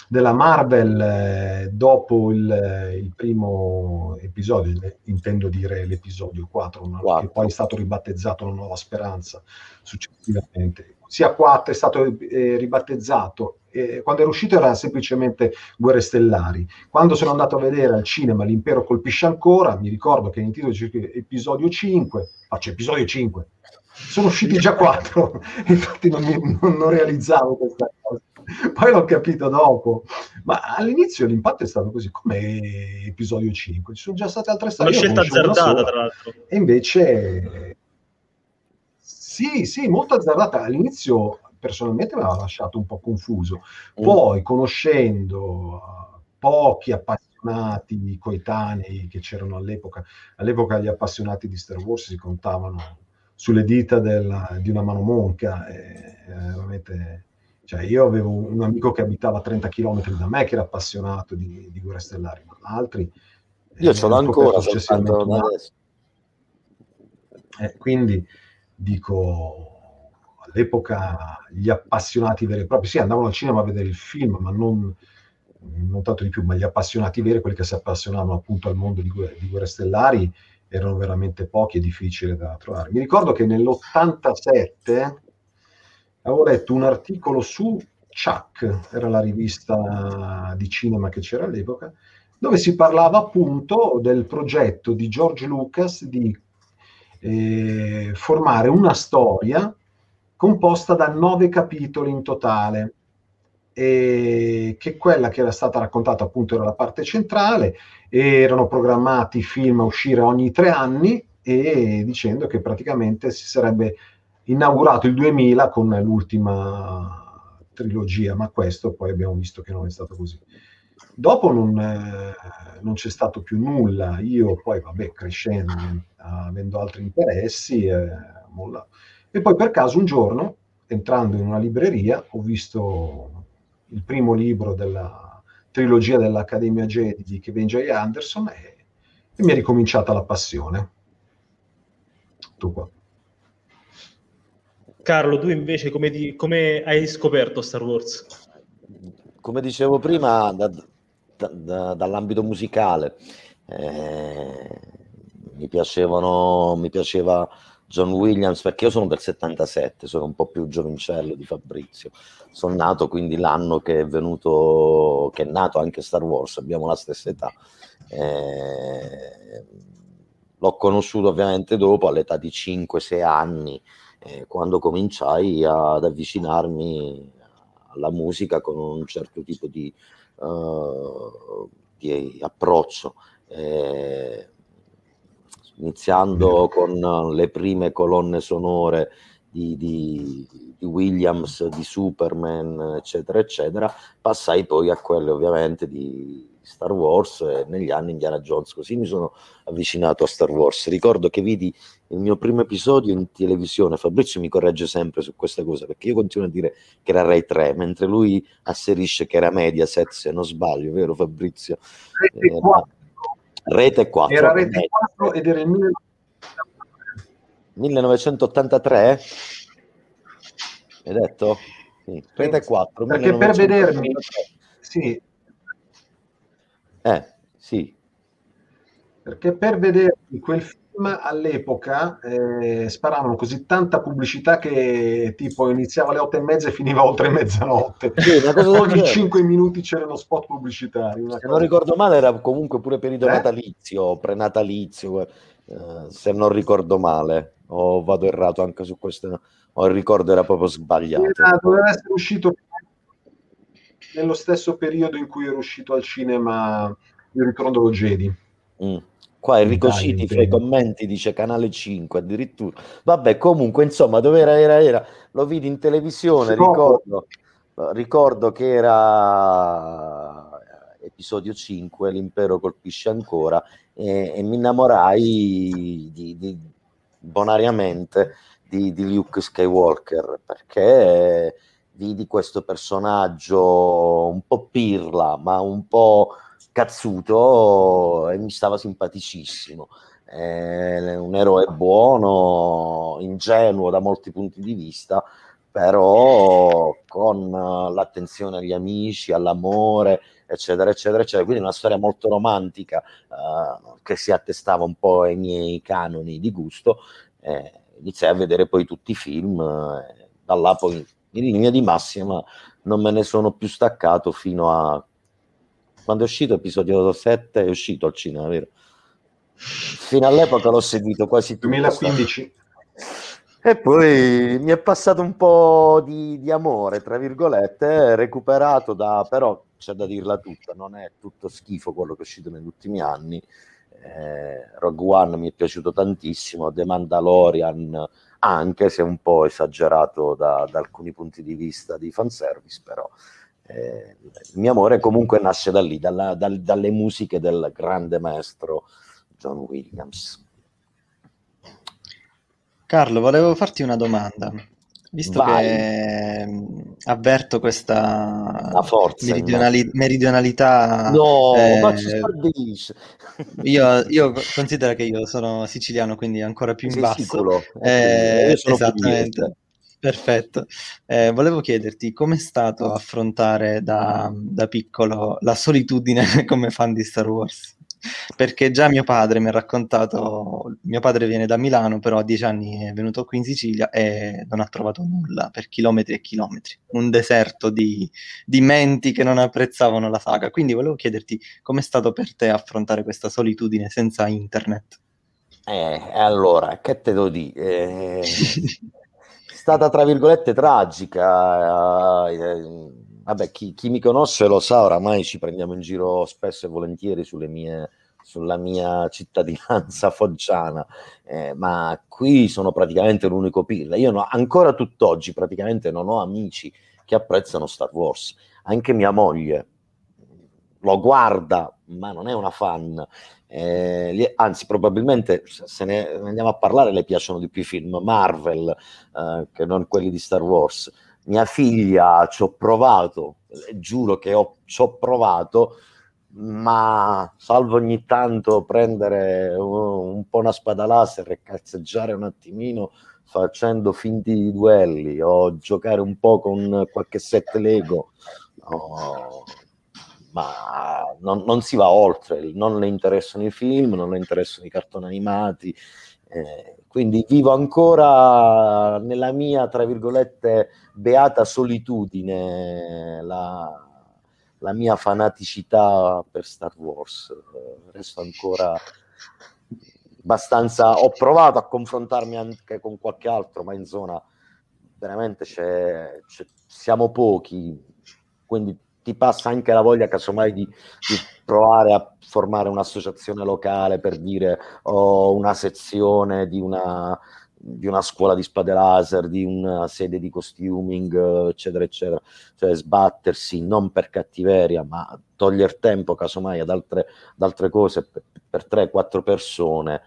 della Marvel eh, dopo il, eh, il, primo episodio, intendo dire l'episodio 4, 4, che poi è stato ribattezzato La Nuova Speranza successivamente. Sia 4 è stato eh, ribattezzato, eh, quando era uscito era semplicemente Guerre Stellari. Quando sono andato a vedere al cinema L'impero colpisce ancora, mi ricordo che in titolo c'è episodio 5, faccio episodio 5, sono usciti già quattro, <laughs> infatti non, mi, non, non, realizzavo questa cosa. Poi l'ho capito dopo, ma all'inizio l'impatto è stato così, come episodio 5. Ci sono già state altre storie. Una scelta azzardata, tra l'altro. E invece, sì, sì, molto azzardata. All'inizio personalmente mi aveva lasciato un po' confuso. Mm. Poi, conoscendo uh, pochi appassionati coetanei che c'erano all'epoca, all'epoca gli appassionati di Star Wars si contavano sulle dita della, di una mano monca. E, veramente, cioè io avevo un amico che abitava a 30 km da me che era appassionato di, di guerre stellari, ma altri... Io ce l'ho ancora, soltanto adesso. Eh, quindi dico, all'epoca gli appassionati veri e propri, sì, andavano al cinema a vedere il film, ma non, non tanto di più, ma gli appassionati veri, quelli che si appassionavano appunto al mondo di, di guerre stellari, erano veramente pochi e difficili da trovare. Mi ricordo che nell'87 avevo letto un articolo su Chuck, era la rivista di cinema che c'era all'epoca, dove si parlava appunto del progetto di George Lucas di eh, formare una storia composta da nove capitoli in totale e che quella che era stata raccontata appunto era la parte centrale, erano programmati film a uscire ogni tre anni e dicendo che praticamente si sarebbe inaugurato il 2000 con l'ultima trilogia, ma questo poi abbiamo visto che non è stato così. Dopo non, eh, non c'è stato più nulla, io poi vabbè crescendo, avendo altri interessi, eh, e poi per caso un giorno, entrando in una libreria, ho visto il primo libro della trilogia dell'Accademia Jedi di Kevin J. Anderson e, e mi è ricominciata la passione. Tu qua. Carlo, tu invece come, di, come, hai scoperto Star Wars? Come dicevo prima, da, da, da, dall'ambito musicale. Eh, mi, piacevano, mi piaceva John Williams, perché io sono del 77, sono un po' più giovincello di Fabrizio. Sono nato quindi l'anno che è venuto, che è nato anche Star Wars, abbiamo la stessa età. Eh, l'ho conosciuto ovviamente dopo, all'età di 5-6 anni, eh, quando cominciai ad avvicinarmi alla musica con un certo tipo di, uh, di approccio. Eh, iniziando con le prime colonne sonore di, di, di, Williams, di Superman, eccetera, eccetera, passai poi a quelle ovviamente di Star Wars e negli anni Indiana Jones, così mi sono avvicinato a Star Wars. Ricordo che vidi il mio primo episodio in televisione, Fabrizio mi corregge sempre su questa cosa, perché io continuo a dire che era Rai 3, mentre lui asserisce che era Mediaset, se non sbaglio, vero Fabrizio? Eh, Rete 4. Era Rete 4 ed era il 1983. Hai detto? Sì. Rete 4. Perché 1983. per vedermi... Sì. Eh, sì. Perché per vedermi quel film all'epoca eh, sparavano così tanta pubblicità che tipo iniziava alle otto e mezza e finiva oltre mezzanotte. Sì, Ogni cinque minuti c'erano spot pubblicitari. Se cosa... non ricordo male era comunque pure periodo eh? natalizio, prenatalizio, eh, se non ricordo male. O vado errato anche su questo, o il ricordo era proprio sbagliato. Era, doveva essere uscito nello stesso periodo in cui era uscito al cinema Il ritorno dello Jedi. Mm. Qua Enrico Dai, Citi fra i commenti dice canale 5 addirittura. Vabbè, comunque, insomma, dove era, era, era. Lo vidi in televisione, ricordo, ricordo che era episodio 5, l'impero colpisce ancora, e, e mi innamorai di, di, bonariamente di, di Luke Skywalker, perché vidi questo personaggio un po' pirla, ma un po' cazzuto e mi stava simpaticissimo. È un eroe buono, ingenuo da molti punti di vista, però con l'attenzione agli amici, all'amore, eccetera, eccetera, eccetera. Quindi una storia molto romantica uh, che si attestava un po' ai miei canoni di gusto. Eh, iniziai a vedere poi tutti i film, eh, da là poi in linea di massima non me ne sono più staccato fino a quando è uscito episodio 7 è uscito al cinema, vero? Fino all'epoca l'ho seguito quasi tutto. 2015. E poi mi è passato un po' di, di, amore, tra virgolette, recuperato da, però c'è da dirla tutta, non è tutto schifo quello che è uscito negli ultimi anni. Eh, Rogue One mi è piaciuto tantissimo, The Mandalorian anche se un po' esagerato da, da alcuni punti di vista di fanservice, però eh, il mio amore comunque nasce da lì, dalla, dal, dalle musiche del grande maestro John Williams. Carlo, volevo farti una domanda. Visto Vai. che mm, avverto questa forza, meridionali- meridionalità, no, eh, ma ci <laughs> io, io, considero che io sono siciliano, quindi ancora più in Sei basso. Eh, esattamente. Perfetto. Eh, volevo chiederti come è stato affrontare da, da piccolo la solitudine <laughs> come fan di Star Wars? Perché già mio padre mi ha raccontato, mio padre viene da Milano, però a dieci anni è venuto qui in Sicilia e non ha trovato nulla per chilometri e chilometri, un deserto di, di menti che non apprezzavano la saga. Quindi volevo chiederti com'è stato per te affrontare questa solitudine senza internet? Eh, allora, che te devo dire? Eh, <laughs> stata tra virgolette tragica. Eh, vabbè, chi, chi, mi conosce lo sa, oramai ci prendiamo in giro spesso e volentieri sulle mie, sulla mia cittadinanza <laughs> foggiana, eh, ma qui sono praticamente l'unico pirla. Io no, ancora tutt'oggi praticamente non ho amici che apprezzano Star Wars. Anche mia moglie lo guarda, ma non è una fan. Eh, anzi, probabilmente se ne andiamo a parlare, le piacciono di più i film Marvel eh, che non quelli di Star Wars. Mia figlia ci ho provato, giuro che ci ho provato, ma salvo ogni tanto prendere un, un po' una spada laser e cazzeggiare un attimino facendo finti duelli o giocare un po' con qualche set Lego. No, ma non, non, si va oltre, non le interessano i film, non le interessano i cartoni animati, eh, Quindi vivo ancora nella mia, tra virgolette, beata solitudine, la, la mia fanaticità per Star Wars. Resto ancora abbastanza. Ho provato a confrontarmi anche con qualche altro, ma in zona veramente c'è, c'è, siamo pochi, quindi ti passa anche la voglia, casomai, di, di provare a formare un'associazione locale per dire o oh, una sezione di una, di una scuola di spade laser, di una sede di costuming, eccetera, eccetera. Cioè sbattersi non per cattiveria, ma togliere tempo, casomai, ad altre, ad altre cose per, per 3-4 persone.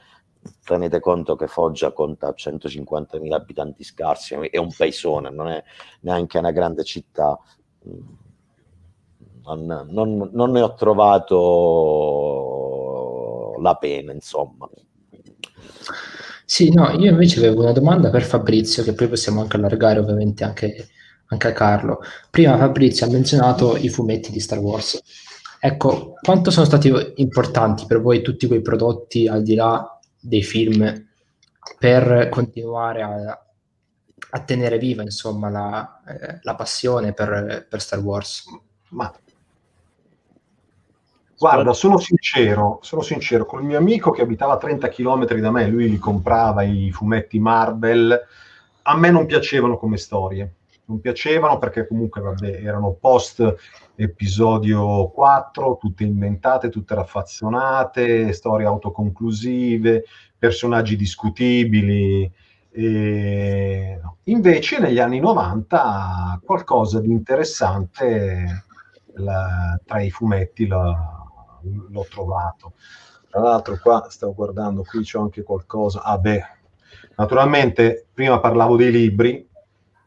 Tenete conto che Foggia conta 150.000 abitanti scarsi, è un paesone, non è neanche una grande città non, non, non ne ho trovato la pena, insomma. Sì, no, io invece avevo una domanda per Fabrizio, che poi possiamo anche allargare ovviamente anche, anche a Carlo. Prima Fabrizio ha menzionato i fumetti di Star Wars. Ecco, quanto sono stati importanti per voi tutti quei prodotti al di là dei film per continuare a, a tenere viva insomma la, eh, la passione per, per, Star Wars? Ma Guarda, sono sincero, sono sincero, con il mio amico che abitava a 30 km da me, lui li comprava i fumetti Marvel, a me non piacevano come storie, non piacevano perché comunque vabbè, erano post episodio 4, tutte inventate, tutte raffazzonate, storie autoconclusive, personaggi discutibili. E... Invece negli anni 90 qualcosa di interessante la, tra i fumetti la, l'ho trovato. Tra l'altro qua stavo guardando, qui c'è anche qualcosa. Ah beh, naturalmente prima parlavo dei libri,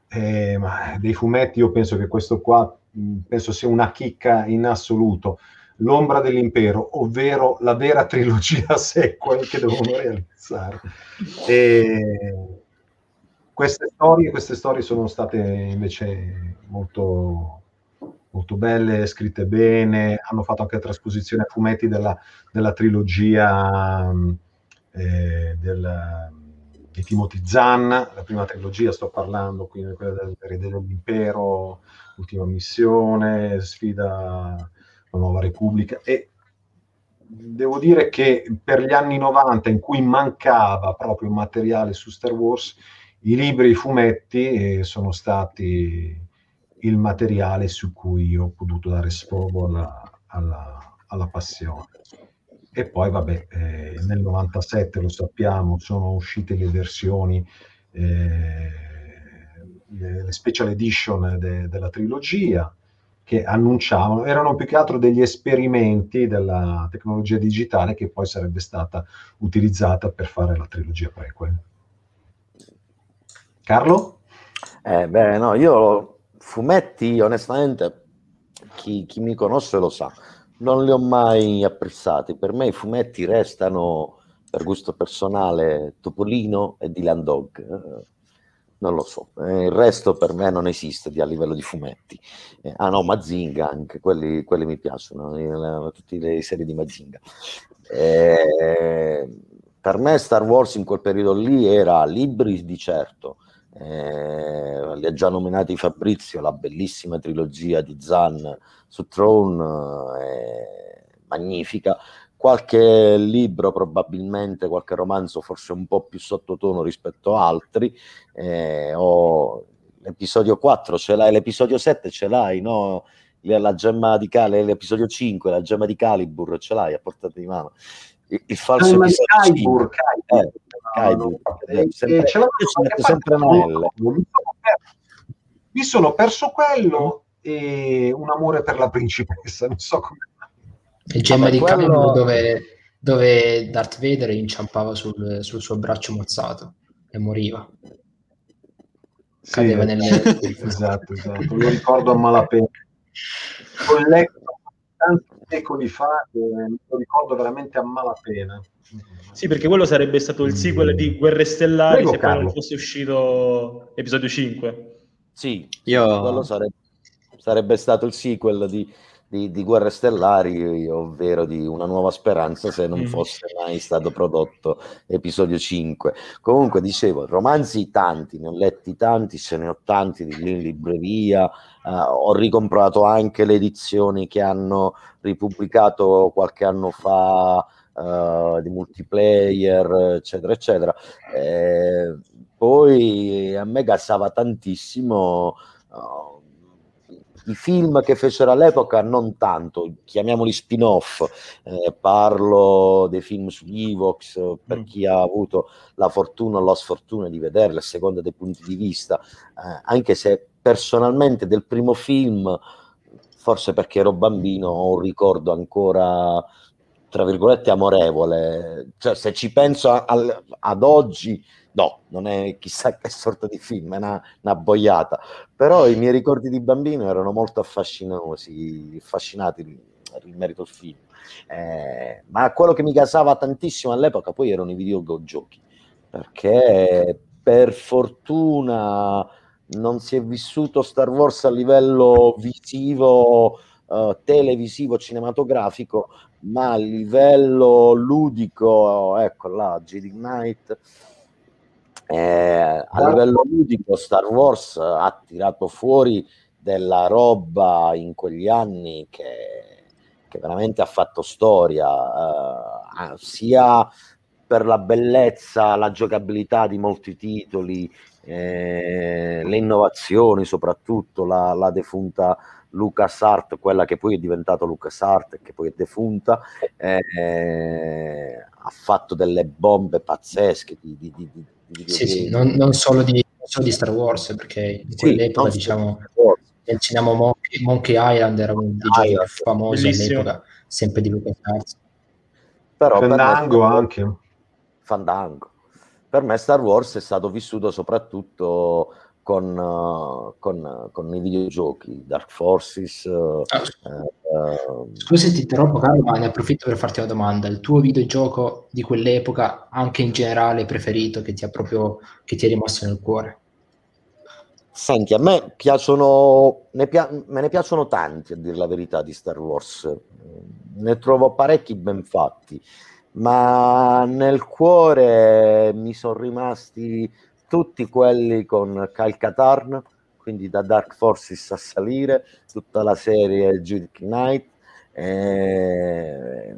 eh, ma dei fumetti io penso che questo qua penso sia una chicca in assoluto. L'ombra dell'impero, ovvero la vera trilogia <laughs> sequel che devono realizzare. E queste storie, queste storie sono state invece molto molto belle, scritte bene, hanno fatto anche trasposizione a fumetti della, della trilogia eh, del, di Timothy Zahn, la prima trilogia sto parlando, quindi quella dell'Erede dell'Impero, Ultima Missione, Sfida la Nuova Repubblica. E devo dire che per gli anni 90 in cui mancava proprio materiale su Star Wars, i libri i fumetti eh, sono stati il materiale su cui ho potuto dare sfogo alla, alla, alla passione. E poi, vabbè, eh, nel 97 lo sappiamo, sono uscite le versioni, eh, le special edition de, della trilogia che annunciavano, erano più che altro degli esperimenti della tecnologia digitale che poi sarebbe stata utilizzata per fare la trilogia prequel. Carlo? Eh, beh, no, io fumetti, onestamente, chi, chi, mi conosce lo sa, non li ho mai apprezzati. Per me i fumetti restano, per gusto personale, Topolino e Dylan Dog. Non lo so, il resto per me non esiste di, a livello di fumetti. Eh, ah no, Mazinga anche, quelli, quelli mi piacciono, tutte le serie di Mazinga. Eh, per me Star Wars in quel periodo lì era libri di certo, eh, li ha già nominati Fabrizio, la bellissima trilogia di Zan su Throne è magnifica. Qualche libro, probabilmente qualche romanzo, forse un po' più sottotono rispetto a altri. Eh, o l'episodio 4 ce l'hai, l'episodio 7 ce l'hai, no? La gemma di Calibur, l'episodio 5, la gemma di Calibur ce l'hai a portata di mano. Il, il falso episodio Calibur, Calibur. Eh, Kaibu. Eh, sempre, ce io sempre una Mi sono perso quello e un amore per la principessa, non so come. Il gemma di quello... Calibur dove, dove Darth Vader inciampava sul, sul suo braccio mozzato e moriva. Cadeva sì, nelle... esatto, esatto, lo ricordo a malapena. <laughs> Ho letto tanti secoli fa che lo ricordo veramente a malapena. Sì, perché quello sarebbe stato il sequel di Guerre Stellari Prego, se Carlo. poi non fosse uscito episodio 5. Sì, Io... quello sarebbe, sarebbe stato il sequel di, di, di, Guerre Stellari, ovvero di Una nuova speranza, se non mm. fosse mai stato prodotto episodio 5. Comunque, dicevo, romanzi tanti, ne ho letti tanti, ce ne ho tanti di lì in libreria, uh, ho ricomprato anche le edizioni che hanno ripubblicato qualche anno fa uh, di multiplayer, eccetera, eccetera. Eh, poi a me gassava tantissimo... Uh, i film che fecero all'epoca non tanto, chiamiamoli spin-off, eh, parlo dei film sugli Evox per mm. chi ha avuto la fortuna o la sfortuna di vederli a seconda dei punti di vista, eh, anche se personalmente del primo film, forse perché ero bambino, ho un ricordo ancora tra virgolette amorevole, cioè se ci penso a, a, ad oggi No, non è chissà che sorta di film, è una, una boiata. Però i miei ricordi di bambino erano molto affascinosi, affascinati in merito al film. Eh, ma quello che mi casava tantissimo all'epoca poi erano i videogiochi, perché per fortuna non si è vissuto Star Wars a livello visivo, uh, televisivo, cinematografico, ma a livello ludico, ecco là, Jedi Knight eh, a livello ludico Star Wars ha tirato fuori della roba in quegli anni che, che veramente ha fatto storia, eh, sia per la bellezza, la giocabilità di molti titoli, eh, le innovazioni, soprattutto la, la defunta LucasArt, quella che poi è diventata LucasArt e che poi è defunta, eh, ha fatto delle bombe pazzesche di, di, di, sì, sì, non, non, solo di, non, solo di, Star Wars, perché in quell'epoca, sì, diciamo, nel cinema Monkey, Monkey, Island era dei giochi più famosi Bellissimo. all'epoca, sempre di LucasArts. Però Fandango anche. Fandango. Per me Star Wars è stato vissuto soprattutto con, uh, con, con, i videogiochi, Dark Forces. Uh, uh, Scusa se ti interrompo, Carlo, ma ne approfitto per farti una domanda. Il tuo videogioco di quell'epoca, anche in generale, preferito, che ti ha proprio che ti è rimasto nel cuore? Senti, a me piacciono, ne pia- me ne piacciono tanti, a dire la verità, di Star Wars. Ne trovo parecchi ben fatti, ma nel cuore mi sono rimasti tutti quelli con Kyle Katarn, quindi da Dark Forces a salire, tutta la serie Judith Knight, eh,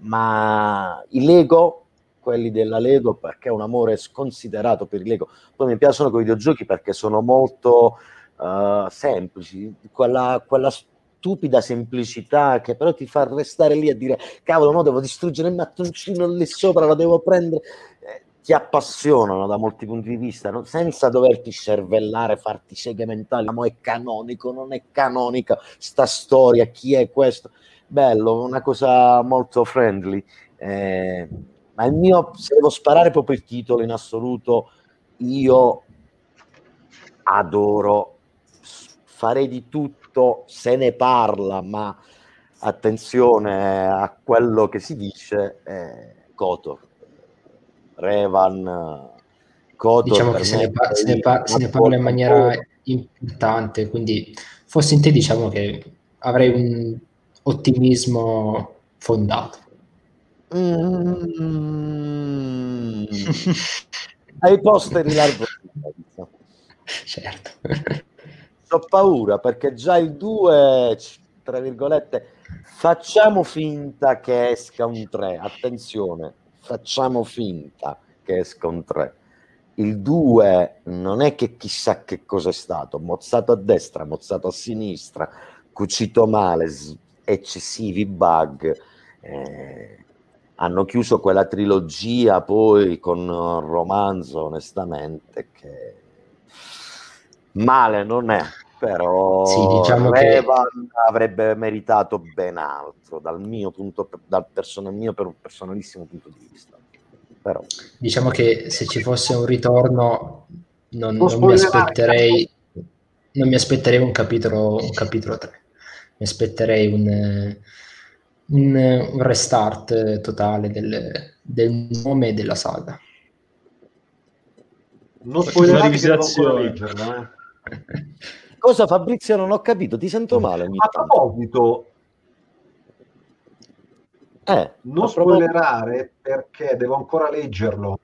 ma i Lego, quelli della Lego, perché è un amore sconsiderato per i Lego. Poi mi piacciono quei videogiochi perché sono molto uh, semplici, quella, quella stupida semplicità che però ti fa restare lì a dire cavolo no devo distruggere il mattoncino lì sopra lo devo prendere ti appassionano da molti punti di vista, no? senza doverti cervellare, farti seghe mentali, ma è canonico, non è canonica, sta storia, chi è questo? Bello, una cosa molto friendly. Eh, ma il mio, se devo sparare proprio il titolo in assoluto, io adoro, farei di tutto, se ne parla, ma attenzione a quello che si dice, eh, Kotor Revan, Kotor. Diciamo che se ne, pa- se, ne pa- se ne, parla in maniera importante, quindi fossi in te diciamo che avrei un ottimismo fondato. Mm. Ai posteri largo. certo. Ho paura perché già il 2, tra virgolette, facciamo finta che esca un 3, attenzione, facciamo finta che un 3. Il 2 non è che chissà che cosa è stato, mozzato a destra, mozzato a sinistra, cucito male, eccessivi bug. Eh, hanno chiuso quella trilogia poi con un romanzo, onestamente, che male non è, però sì, diciamo Revan che... avrebbe meritato ben altro dal mio punto dal personal, mio per un personalissimo punto di vista però. diciamo che se ci fosse un ritorno non, non mi aspetterei non mi aspetterei un capitolo un capitolo 3 mi aspetterei un, un, un restart totale del, del nome e della saga non spoilerate che devo leggerla eh. <laughs> Cosa Fabrizio non ho capito, ti sento male. A proposito, Eh, non spoilerare perché devo ancora leggerlo.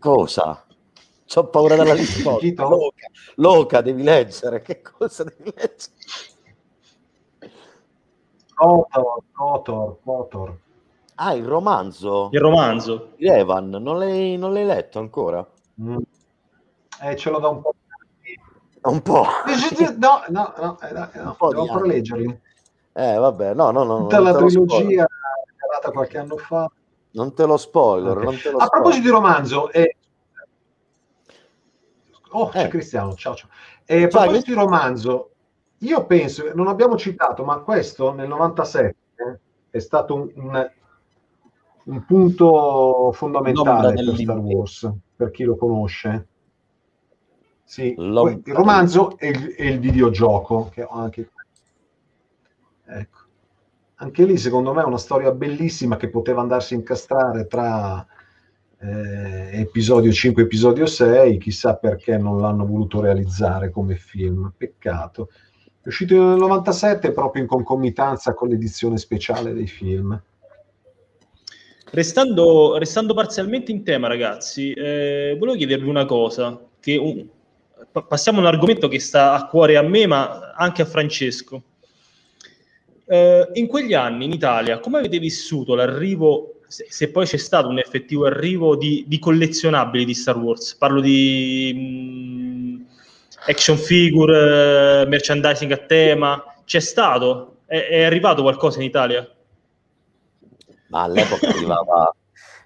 Cosa? Ho paura della <laughs> risposta. Loca, Loca, devi leggere. Che cosa devi leggere? Kotor, Kotor, Kotor. Ah, il romanzo? Il romanzo. Di Evan, non l'hai, non l'hai letto ancora? Mm. Eh, ce l'ho da un po'. Un po'. No, no, no, eh, no, no devo ancora leggerli. Eh, vabbè, no, no, no. Tutta la trilogia creata qualche anno fa. Non te lo spoiler. Okay. Non te lo A proposito di romanzo, eh... oh, c'è eh. Cristiano, ciao ciao. Eh, a proposito di romanzo, io penso, non abbiamo citato, ma questo nel 97 è stato un, un, un punto fondamentale per Star Wars, per chi lo conosce. Sì, il romanzo e il, e il videogioco, che ho anche Ecco. Anche lì, secondo me, è una storia bellissima che poteva andarsi a incastrare tra eh, episodio 5 e episodio 6. Chissà perché non l'hanno voluto realizzare come film. Peccato. È uscito nel 97 proprio in concomitanza con l'edizione speciale dei film. Restando, restando parzialmente in tema, ragazzi, eh, volevo chiedervi una cosa. Che un, passiamo a un argomento che sta a cuore a me, ma anche a Francesco. Eh, in quegli anni in Italia, come avete vissuto l'arrivo, se, se poi c'è stato un effettivo arrivo di, di collezionabili di Star Wars? Parlo di mh, mm, action figure, merchandising a tema. C'è stato? È, è arrivato qualcosa in Italia? Ma all'epoca arrivava...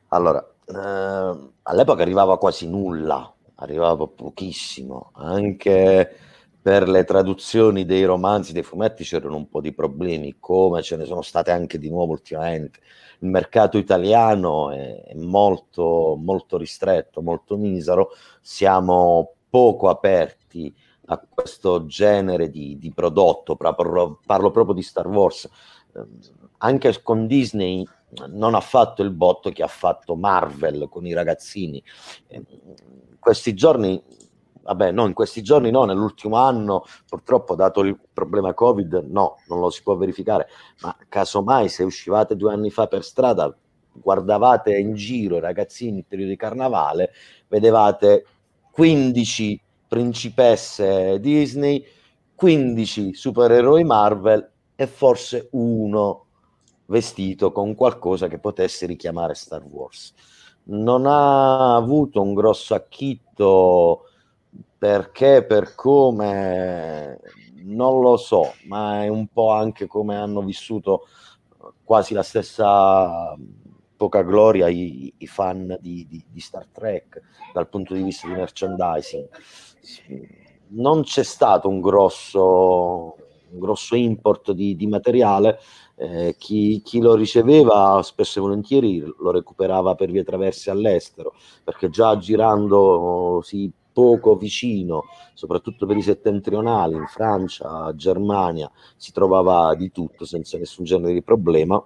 Allora, eh, all'epoca arrivava quasi nulla, arrivava pochissimo, anche per le traduzioni dei romanzi, dei fumetti c'erano un po' di problemi, come ce ne sono state anche di nuovo ultimamente. Il mercato italiano è molto, molto ristretto, molto misero, siamo poco aperti a questo genere di, di prodotto, parlo, parlo, proprio di Star Wars. Ehm, anche con Disney non ha fatto il botto che ha fatto Marvel con i ragazzini. Ehm, questi giorni vabbè, no, in questi giorni no, nell'ultimo anno, purtroppo dato il problema Covid, no, non lo si può verificare, ma casomai se uscivate due anni fa per strada, guardavate in giro i ragazzini in periodo di carnavale, vedevate 15 principesse Disney, 15 supereroi Marvel e forse uno vestito con qualcosa che potesse richiamare Star Wars. Non ha avuto un grosso acchitto perché per come non lo so, ma è un po' anche come hanno vissuto quasi la stessa poca gloria i, i fan di, di, di, Star Trek dal punto di vista di merchandising. Non c'è stato un grosso, un grosso import di, di materiale. Eh, chi, chi, lo riceveva spesso e volentieri lo recuperava per vie traverse all'estero perché già girando si poco vicino, soprattutto per i settentrionali, in Francia, Germania, si trovava di tutto senza nessun genere di problema.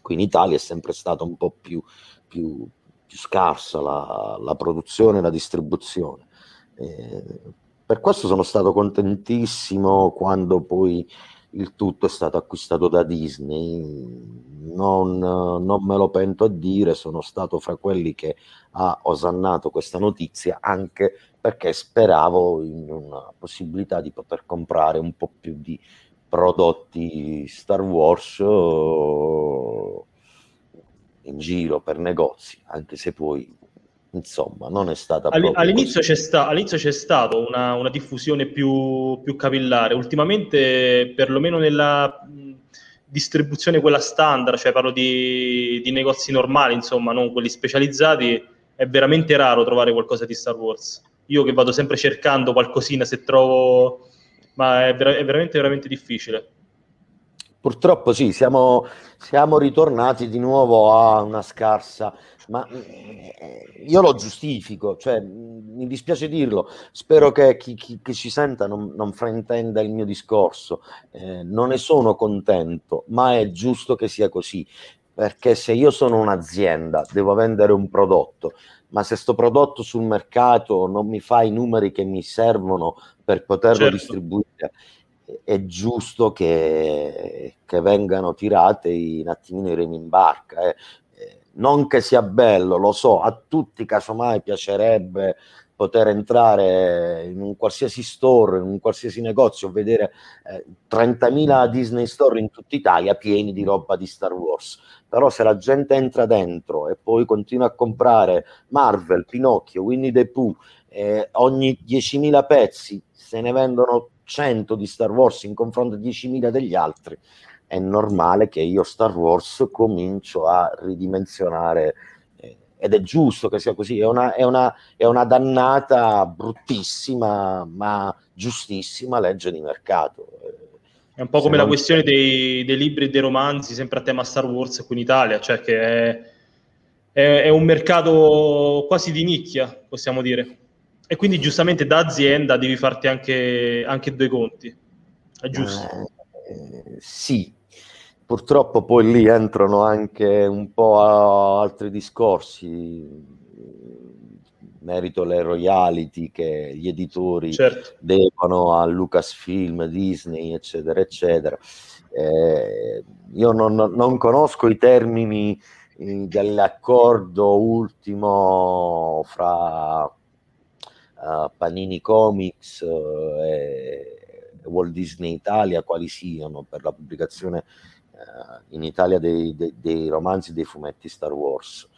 Qui in Italia è sempre stata un po' più, più, più scarsa la, la, produzione e la distribuzione. Eh, per questo sono stato contentissimo quando poi il tutto è stato acquistato da Disney. Non, non, me lo pento a dire, sono stato fra quelli che ha osannato questa notizia anche perché speravo in una possibilità di poter comprare un po' più di prodotti Star Wars uh, in giro per negozi, anche se poi insomma non è stata All, all'inizio, c'è sta, all'inizio c'è stata una, una, diffusione più, più, capillare. Ultimamente perlomeno nella distribuzione quella standard cioè parlo di, di, negozi normali insomma non quelli specializzati è veramente raro trovare qualcosa di Star Wars. Io che vado sempre cercando qualcosina se trovo ma è, ver- è veramente veramente difficile. Purtroppo sì, siamo, siamo ritornati di nuovo a una scarsa ma eh, io lo giustifico, cioè, mi dispiace dirlo, spero che chi, chi, chi ci senta non, non, fraintenda il mio discorso, eh, non ne sono contento, ma è giusto che sia così, perché se io sono un'azienda, devo vendere un prodotto, ma se questo prodotto sul mercato non mi fa i numeri che mi servono per poterlo certo. distribuire, è giusto che, che, vengano tirate in attimino i remi in barca. Eh. Non che sia bello, lo so, a tutti casomai piacerebbe poter entrare in un qualsiasi store, in un qualsiasi negozio, vedere eh, 30.000 Disney Store in tutta Italia pieni di roba di Star Wars. Però se la gente entra dentro e poi continua a comprare Marvel, Pinocchio, Winnie the Pooh, eh, ogni 10.000 pezzi se ne vendono 100 di Star Wars in confronto a 10.000 degli altri, è normale che io Star Wars comincio a ridimensionare ed è giusto che sia così, è una, è una, è una dannata, bruttissima, ma giustissima legge di mercato. È un po' come la questione dei, dei, libri e dei romanzi, sempre a tema Star Wars qui in Italia, cioè che è, è, è, un mercato quasi di nicchia, possiamo dire. E quindi giustamente da azienda devi farti anche, anche due conti. È giusto? Eh, sì, Purtroppo poi lì entrano anche un po' altri discorsi, merito le royalty che gli editori certo. devono a Lucasfilm, Disney, eccetera, eccetera. Eh, io non, non, conosco i termini eh, dell'accordo ultimo fra uh, Panini Comics uh, e Walt Disney Italia, quali siano per la pubblicazione in Italia dei, dei, dei, romanzi, dei fumetti Star Wars.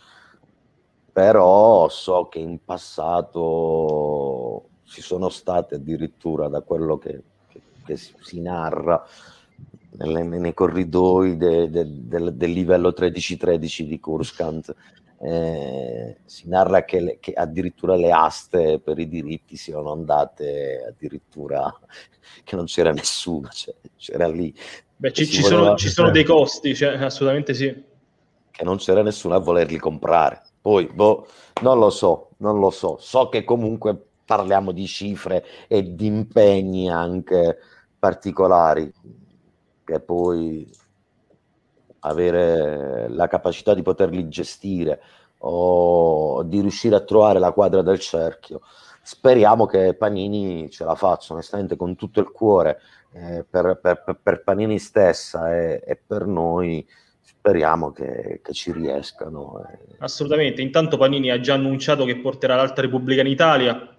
Però so che in passato ci sono state addirittura, da quello che, che, che si narra, nelle, nei corridoi de, de, de, del livello 13-13 di Kurskant, eh, si narra che, le, che, addirittura le aste per i diritti siano andate addirittura <laughs> che non c'era nessuno, cioè, c'era lì Beh, ci, ci, sono, ci, sono, dei costi, cioè, assolutamente sì. Che non c'era nessuno a volerli comprare. Poi, boh, non lo so, non lo so. So che comunque parliamo di cifre e di impegni anche particolari, che poi avere la capacità di poterli gestire o di riuscire a trovare la quadra del cerchio. Speriamo che Panini ce la faccia, onestamente, con tutto il cuore eh, per, per, per, Panini stessa e, e, per noi speriamo che, che ci riescano. Eh. Assolutamente, intanto Panini ha già annunciato che porterà l'Alta Repubblica in Italia,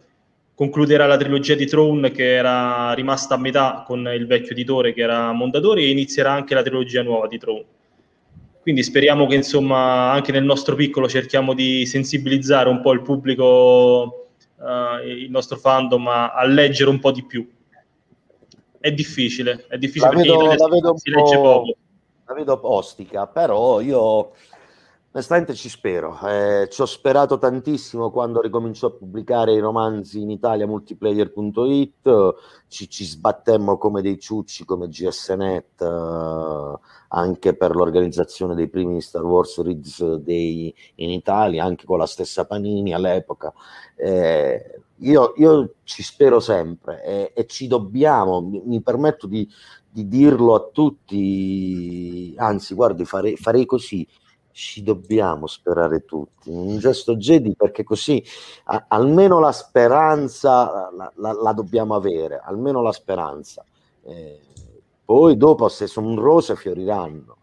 concluderà la trilogia di Throne che era rimasta a metà con il vecchio editore che era Mondadori e inizierà anche la trilogia nuova di Throne. Quindi speriamo che insomma anche nel nostro piccolo cerchiamo di sensibilizzare un po' il pubblico, uh, il nostro fandom a, a leggere un po' di più è difficile, è difficile la vedo, la vedo si legge poco. La vedo ostica, però io onestamente ci spero. Eh, ci ho sperato tantissimo quando ricominciò a pubblicare i romanzi in Italia, multiplayer.it, ci, ci sbattemmo come dei ciucci, come GSNet, eh, anche per l'organizzazione dei primi Star Wars Reads Day in Italia, anche con la stessa Panini all'epoca. Eh, io, io, ci spero sempre e, e ci dobbiamo, mi, mi permetto di, di, dirlo a tutti, anzi guardi farei, farei così, ci dobbiamo sperare tutti, un gesto Jedi perché così a, almeno la speranza la, la, la, dobbiamo avere, almeno la speranza. Eh, poi dopo se sono rose fioriranno.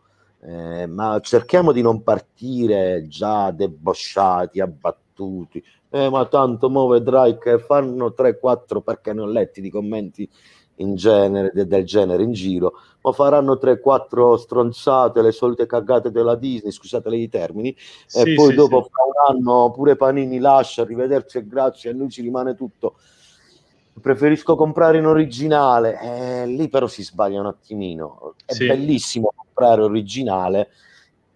Eh, ma cerchiamo di non partire già debosciati, abbattuti, eh, ma tanto mo vedrai che fanno 3-4 perché ne ho letti di commenti in genere, de, del genere in giro, ma faranno 3-4 stronzate, le solite cagate della Disney, scusate i termini, sì, e poi sì, dopo sì. fra un anno pure Panini lascia, arrivederci e grazie, a lui ci rimane tutto. Preferisco comprare in originale, eh, lì però si sbaglia un attimino. È bellissimo comprare originale,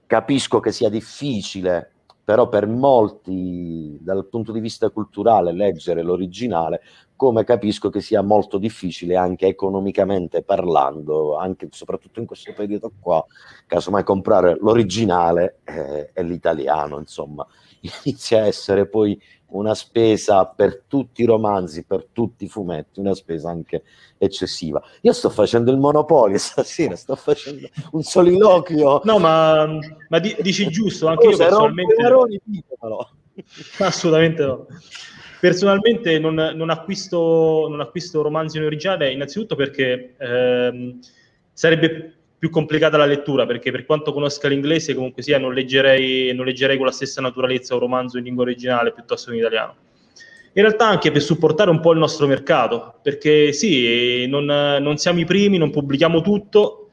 capisco che sia difficile però per molti dal punto di vista culturale leggere l'originale, come capisco che sia molto difficile anche economicamente parlando, anche soprattutto in questo periodo qua, casomai comprare l'originale eh, e l'italiano, insomma, <laughs> inizia a essere poi una spesa per tutti i romanzi, per tutti i fumetti, una spesa anche eccessiva. Io sto facendo il monopolio <laughs> stasera, sto facendo un soliloquio. No, ma, ma dici giusto, anche io personalmente... Maroni, <laughs> Assolutamente no. Personalmente non, non, acquisto, non acquisto romanzi in originale innanzitutto perché ehm, sarebbe più complicata la lettura, perché per quanto conosca l'inglese comunque sia non leggerei, non leggerei con la stessa naturalezza un romanzo in lingua originale piuttosto che in italiano. In realtà anche per supportare un po' il nostro mercato, perché sì, non, non siamo i primi, non pubblichiamo tutto,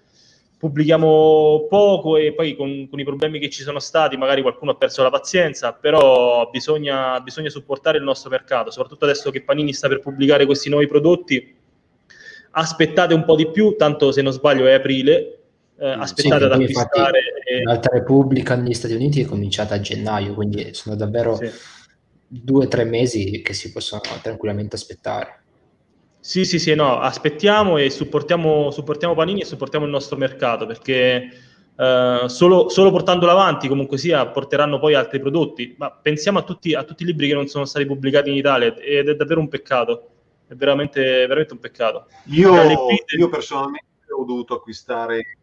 pubblichiamo poco e poi con, con, i problemi che ci sono stati magari qualcuno ha perso la pazienza, però bisogna, bisogna supportare il nostro mercato, soprattutto adesso che Panini sta per pubblicare questi nuovi prodotti. Aspettate un po' di più, tanto se non sbaglio è aprile, eh, aspettate sì, ad acquistare. E... L'Alta Repubblica negli Stati Uniti è cominciata a gennaio, quindi sono davvero sì. due o tre mesi che si possono tranquillamente aspettare. Sì, sì, sì, no, aspettiamo e supportiamo, supportiamo Panini e supportiamo il nostro mercato perché eh, solo, solo, portandolo avanti comunque sia porteranno poi altri prodotti, ma pensiamo a tutti, a tutti, i libri che non sono stati pubblicati in Italia ed è davvero un peccato, è veramente, veramente un peccato. Io, io personalmente ho dovuto acquistare,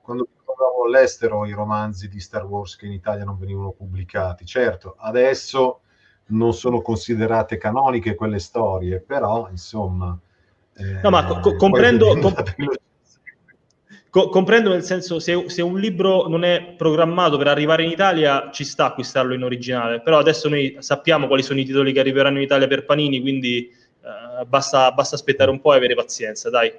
quando andavo all'estero, i romanzi di Star Wars che in Italia non venivano pubblicati. Certo, adesso non sono considerate canoniche quelle storie, però insomma... Eh, no, ma co- comprendo, co- comprendo nel senso se, se, un libro non è programmato per arrivare in Italia ci sta acquistarlo in originale, però adesso noi sappiamo quali sono i titoli che arriveranno in Italia per Panini, quindi eh, basta, basta aspettare un po' e avere pazienza, dai.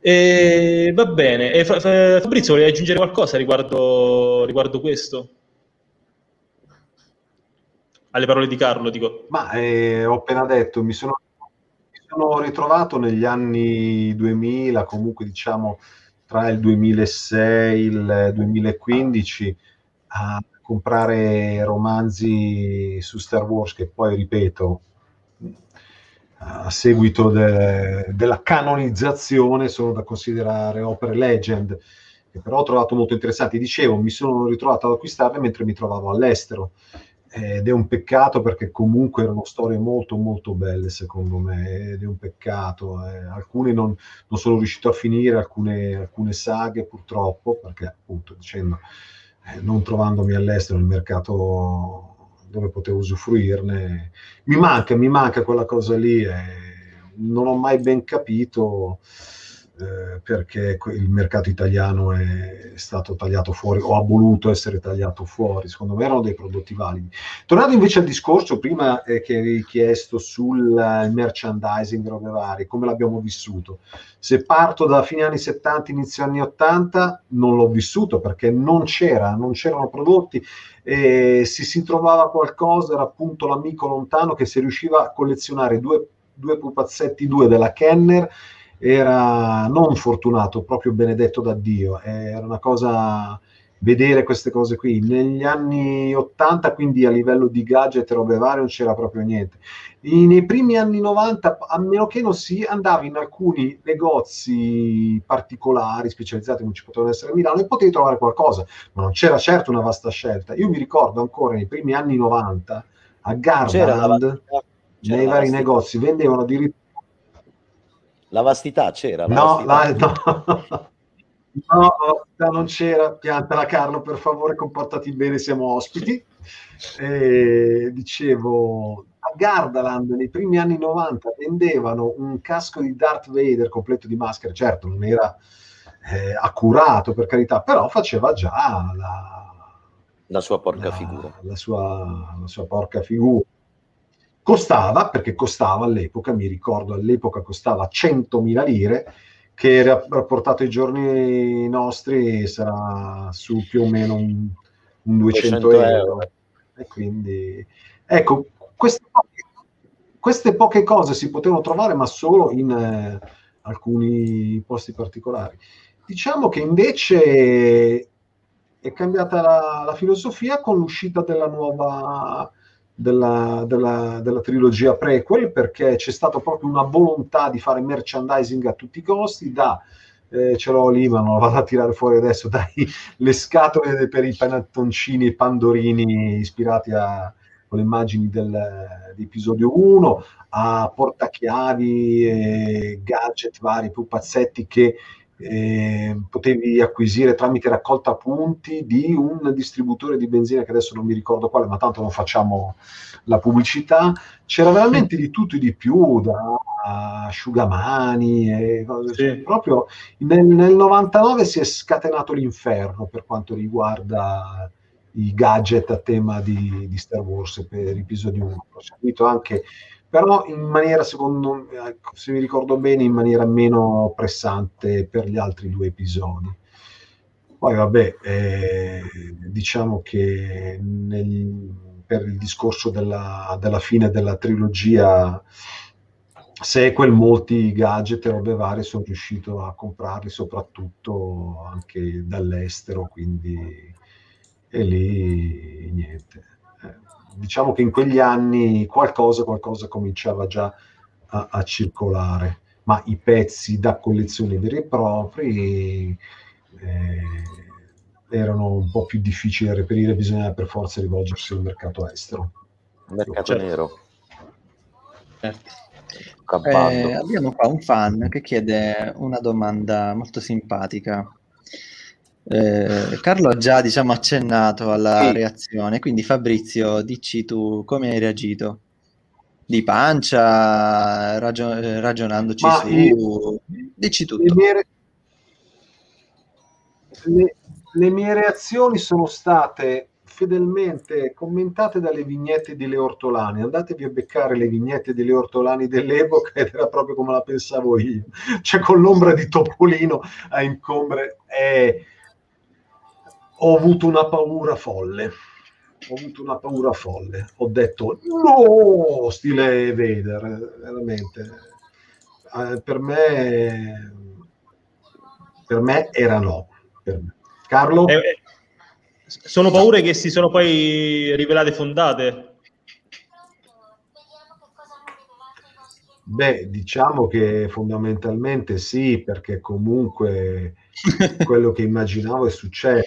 E, va bene, e, Fabrizio, volevi aggiungere qualcosa riguardo, riguardo questo? alle parole di Carlo, dico. Ma eh, ho appena detto, mi sono, mi sono, ritrovato negli anni 2000, comunque diciamo tra il 2006 e il 2015, a comprare romanzi su Star Wars che poi, ripeto, a seguito de, della canonizzazione sono da considerare opere legend, che però ho trovato molto interessanti. Dicevo, mi sono ritrovato ad acquistarle mentre mi trovavo all'estero ed è un peccato perché comunque erano storie molto molto belle secondo me ed è un peccato eh. alcune non, non, sono riuscito a finire alcune, alcune saghe purtroppo perché appunto dicendo eh, non trovandomi all'estero nel mercato dove potevo usufruirne mi manca mi manca quella cosa lì eh. non ho mai ben capito eh, perché il mercato italiano è stato tagliato fuori o ha voluto essere tagliato fuori. Secondo me erano dei prodotti validi. Tornando invece al discorso prima eh, che avevi chiesto sul uh, merchandising, robe varie, come l'abbiamo vissuto. Se parto da fine anni 70, inizio anni 80, non l'ho vissuto perché non c'era, non c'erano prodotti e se si trovava qualcosa era appunto l'amico lontano che si riusciva a collezionare due, due pupazzetti, due della Kenner era non fortunato, proprio benedetto da Dio. Era una cosa vedere queste cose qui. Negli anni 80, quindi a livello di gadget e robe varie, non c'era proprio niente. I, nei primi anni 90, a meno che non si andava in alcuni negozi particolari, specializzati, non ci potevano essere a Milano, e potevi trovare qualcosa, ma non c'era certo una vasta scelta. Io mi ricordo ancora nei primi anni 90 a Gardaland, nei vari negozi, vendevano addirittura la vastità c'era? La no, vastità. La, no. <laughs> no, non c'era. Piantala Carlo, per favore, comportati bene, siamo ospiti. E, dicevo, a Gardaland nei primi anni 90 vendevano un casco di Darth Vader completo di maschere, certo non era eh, accurato per carità, però faceva già la, la sua porca la, figura. La sua, la sua porca figura. Costava, perché costava all'epoca, mi ricordo all'epoca costava 100.000 lire, che rapportato ai giorni nostri sarà su più o meno un, un 200, euro. euro. E quindi, ecco, queste poche, queste poche, cose si potevano trovare, ma solo in eh, alcuni posti particolari. Diciamo che invece è cambiata la, la filosofia con l'uscita della nuova della, della, della, trilogia prequel perché c'è stata proprio una volontà di fare merchandising a tutti i costi da eh, ce l'ho lì ma non lo vado a tirare fuori adesso <laughs> dai le scatole per i panattoncini e pandorini ispirati a, con le immagini del, di episodio 1 a portachiavi e gadget vari pupazzetti che eh, potevi acquisire tramite raccolta punti di un distributore di benzina che adesso non mi ricordo quale, ma tanto non facciamo la pubblicità. C'era veramente di tutto e di più, da asciugamani e cose. Sì. Cioè, proprio nel, nel 99 si è scatenato l'inferno per quanto riguarda i gadget a tema di, di Star Wars per episodio 1. Ho seguito anche però in maniera, secondo ecco, se mi ricordo bene, in maniera meno pressante per gli altri due episodi. Poi vabbè, eh, diciamo che nel, per il discorso della, della, fine della trilogia sequel, molti gadget e robe varie sono riuscito a comprarli soprattutto anche dall'estero, quindi e lì niente diciamo che in quegli anni qualcosa, qualcosa cominciava già a, a circolare, ma i pezzi da collezione veri e propri eh, erano un po' più difficili da reperire, bisognava per forza rivolgersi al mercato estero. Mercato certo. nero. Certo. Eh, abbiamo qua un fan che chiede una domanda molto simpatica. Eh, Carlo ha già diciamo, accennato alla sì. reazione, quindi Fabrizio, dici tu come hai reagito? Di pancia, ragion- ragionandoci Ma su... Io, dici tutto. Le mie, le, le mie reazioni sono state fedelmente commentate dalle vignette di Leo Ortolani. Andatevi a beccare le vignette di Leo Ortolani dell'epoca ed era proprio come la pensavo io. Cioè con l'ombra di Topolino a incombre. Eh, ho avuto una paura folle. Ho avuto una paura folle. Ho detto no, stile Vader, veramente. Eh, per me, per me era no. Me. Carlo? Eh, eh, sono paure che si sono poi rivelate fondate. Beh, diciamo che fondamentalmente sì, perché comunque <laughs> quello che immaginavo è successo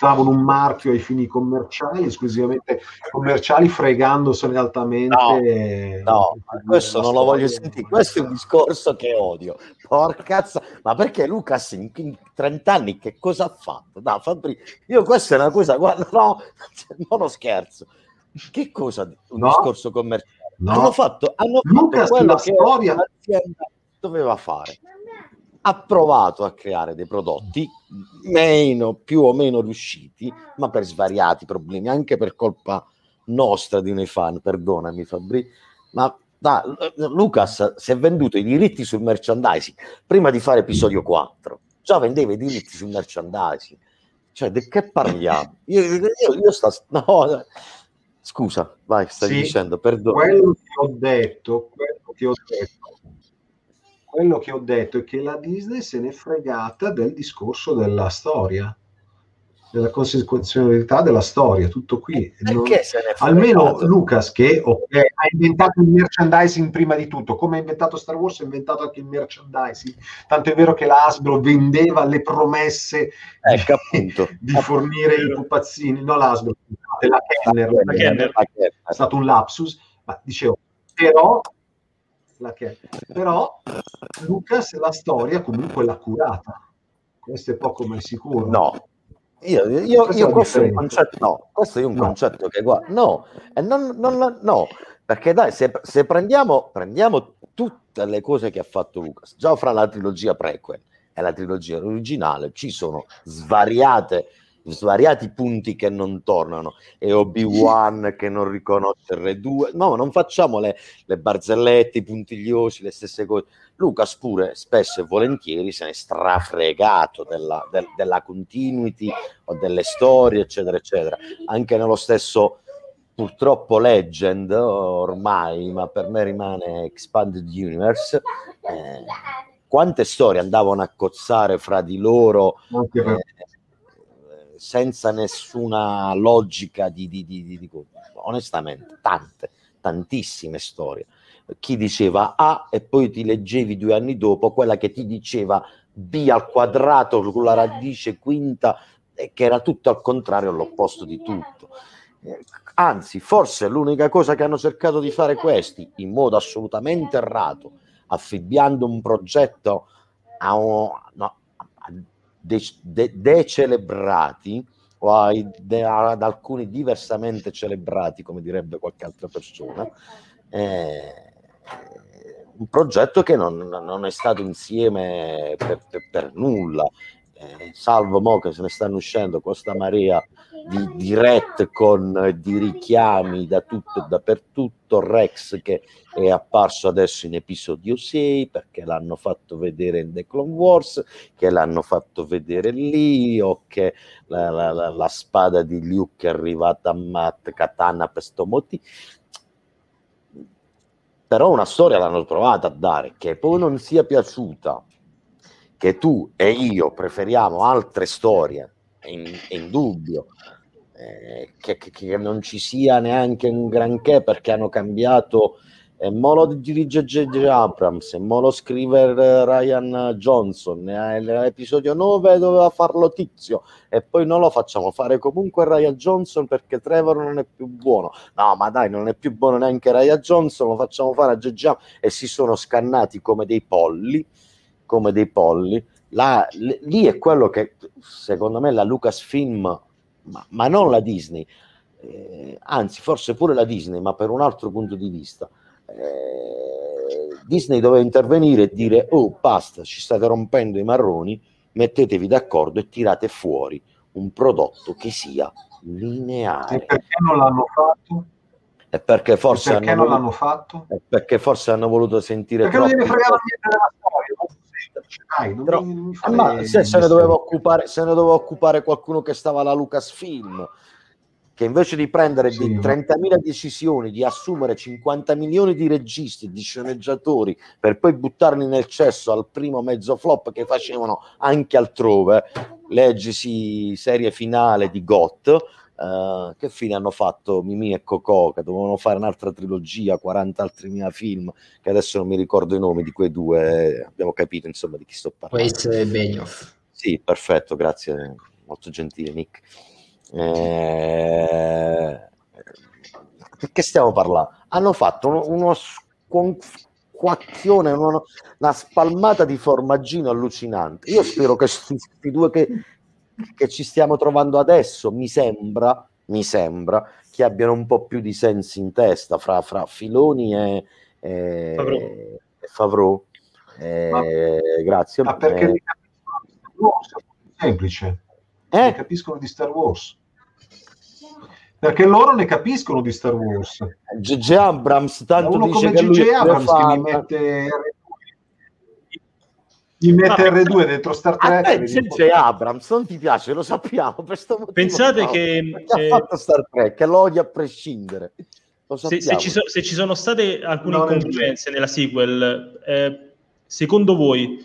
trovano un marchio ai fini commerciali, esclusivamente commerciali, fregandosene altamente. No, no questo non lo voglio sentire. Questo è un discorso che odio. Porca ma perché Lucas in, in 30 anni che cosa ha fatto? No, Fabri, io questa è una cosa, guarda, no, <laughs> non ho scherzo. Che cosa? Un no, discorso commerciale? No. Hanno fatto, hanno Lucas fatto quello che storia... l'azienda doveva fare ha provato a creare dei prodotti meno, più o meno riusciti, ma per svariati problemi, anche per colpa nostra di noi fan, perdonami Fabri, ma da, Lucas si è venduto i diritti sul merchandising prima di fare episodio 4, già vendeva i diritti sul merchandising. Cioè, di che parliamo? Io, io, io sto... No, scusa, vai, stai sì, dicendo, perdono. Quello che ho detto, quello che ho detto quello che ho detto è che la Disney se n'è fregata del discorso della storia, della conseguenzialità della storia, tutto qui. Non... Almeno Lucas che okay, ha inventato il merchandising prima di tutto, come ha inventato Star Wars ha inventato anche il merchandising, tanto è vero che la Hasbro vendeva le promesse ecco, di, <laughs> di fornire i pupazzini, no l'Asbro, la Kenner, la Kenner, è stato un lapsus, ma dicevo, però la che però Lucas la storia comunque l'ha curata. Questo è poco ma è sicuro. No. Io, io, questo, io questo, è un concetto, no, questo è un no. concetto che guarda, no, e non, non, no, perché dai, se, se prendiamo, prendiamo tutte le cose che ha fatto Lucas, già fra la trilogia prequel e la trilogia originale ci sono svariate svariati punti che non tornano e Obi-Wan che non riconosce il Re 2 no, non facciamo le, le barzellette, i puntigliosi, le stesse cose. Lucas pure spesso e volentieri se ne è strafregato della, del, della continuity o delle storie eccetera eccetera. Anche nello stesso purtroppo Legend ormai ma per me rimane Expanded Universe. Eh, quante storie andavano a cozzare fra di loro eh, senza nessuna logica di, di, di, di, onestamente tante, tantissime storie. Chi diceva A e poi ti leggevi due anni dopo quella che ti diceva B al quadrato con la radice quinta che era tutto al contrario, all'opposto di tutto. Anzi, forse l'unica cosa che hanno cercato di fare questi in modo assolutamente errato, affibbiando un progetto a un, no, de- de- decelebrati o ai, de- ad alcuni diversamente celebrati, come direbbe qualche altra persona, eh, un progetto che non, non, è stato insieme per, per, per nulla. Eh, salvo mo che se ne stanno uscendo questa marea di, di ret con di richiami da tutto e dappertutto. Rex che è apparso adesso in episodio 6 perché l'hanno fatto vedere in The Clone Wars, che l'hanno fatto vedere lì, o che la, la, la, la spada di Luke è arrivata a Matt Katana per sto motivo però una storia l'hanno trovata a dare, che poi non sia piaciuta, che tu e io preferiamo altre storie, è, in, è indubbio, eh, che, che, che, non ci sia neanche un granché perché hanno cambiato e mo lo dirige J.J. Abrams, e mo lo scrive Ryan Johnson, nell'episodio 9 doveva farlo Tizio, e poi non lo facciamo fare comunque Ryan Johnson perché Trevor non è più buono. No, ma dai, non è più buono neanche Ryan Johnson, lo facciamo fare a J.J. E si sono scannati come dei polli, come dei polli. Là, lì è quello che, secondo me, la Lucasfilm, ma, ma non la Disney, eh, anzi forse pure la Disney, ma per un altro punto di vista, eh, Disney doveva intervenire e dire oh basta, ci state rompendo i marroni, mettetevi d'accordo e tirate fuori un prodotto che sia lineare. E perché non l'hanno fatto? E perché forse, e perché hanno, non voluto, l'hanno fatto? perché forse hanno voluto sentire perché troppo... non gliene fregava niente della storia non Però, mi, mi ma se, se, ne doveva occupare, se ne doveva occupare qualcuno che stava alla Lucasfilm che invece di prendere sì. 30.000 decisioni, di assumere 50 milioni di registi, di sceneggiatori, per poi buttarli nel cesso al primo mezzo flop che facevano anche altrove, leggisi serie finale di GOT, Uh, che fine hanno fatto Mimì e Cocò che dovevano fare un'altra trilogia 40 altri mia film che adesso non mi ricordo i nomi di quei due abbiamo capito insomma di chi sto parlando Waze e Benioff sì perfetto grazie molto gentile Nick eh, perché stiamo parlando? Hanno fatto uno, uno squacchione, uno, una spalmata di formaggino allucinante. Io spero che questi due che, che ci stiamo trovando adesso, mi sembra, mi sembra, che abbiano un po' più di sensi in testa fra, fra Filoni e, e Favreau. E Favreau. Eh, ma, grazie. Ma perché eh, semplice. Eh? capiscono di Star Wars perché loro ne capiscono di Star Wars. G.G. Abrams tanto uno dice come G.G. Abrams che mi mette mi mette ah, R2 dentro Star Trek. G.J. Abrams non ti piace, lo sappiamo. Per Pensate no. che ha eh, fatto Star Trek, che lo odia a prescindere. Se, se, ci so, se, ci sono state alcune no, incongruenze nella sequel, eh, secondo voi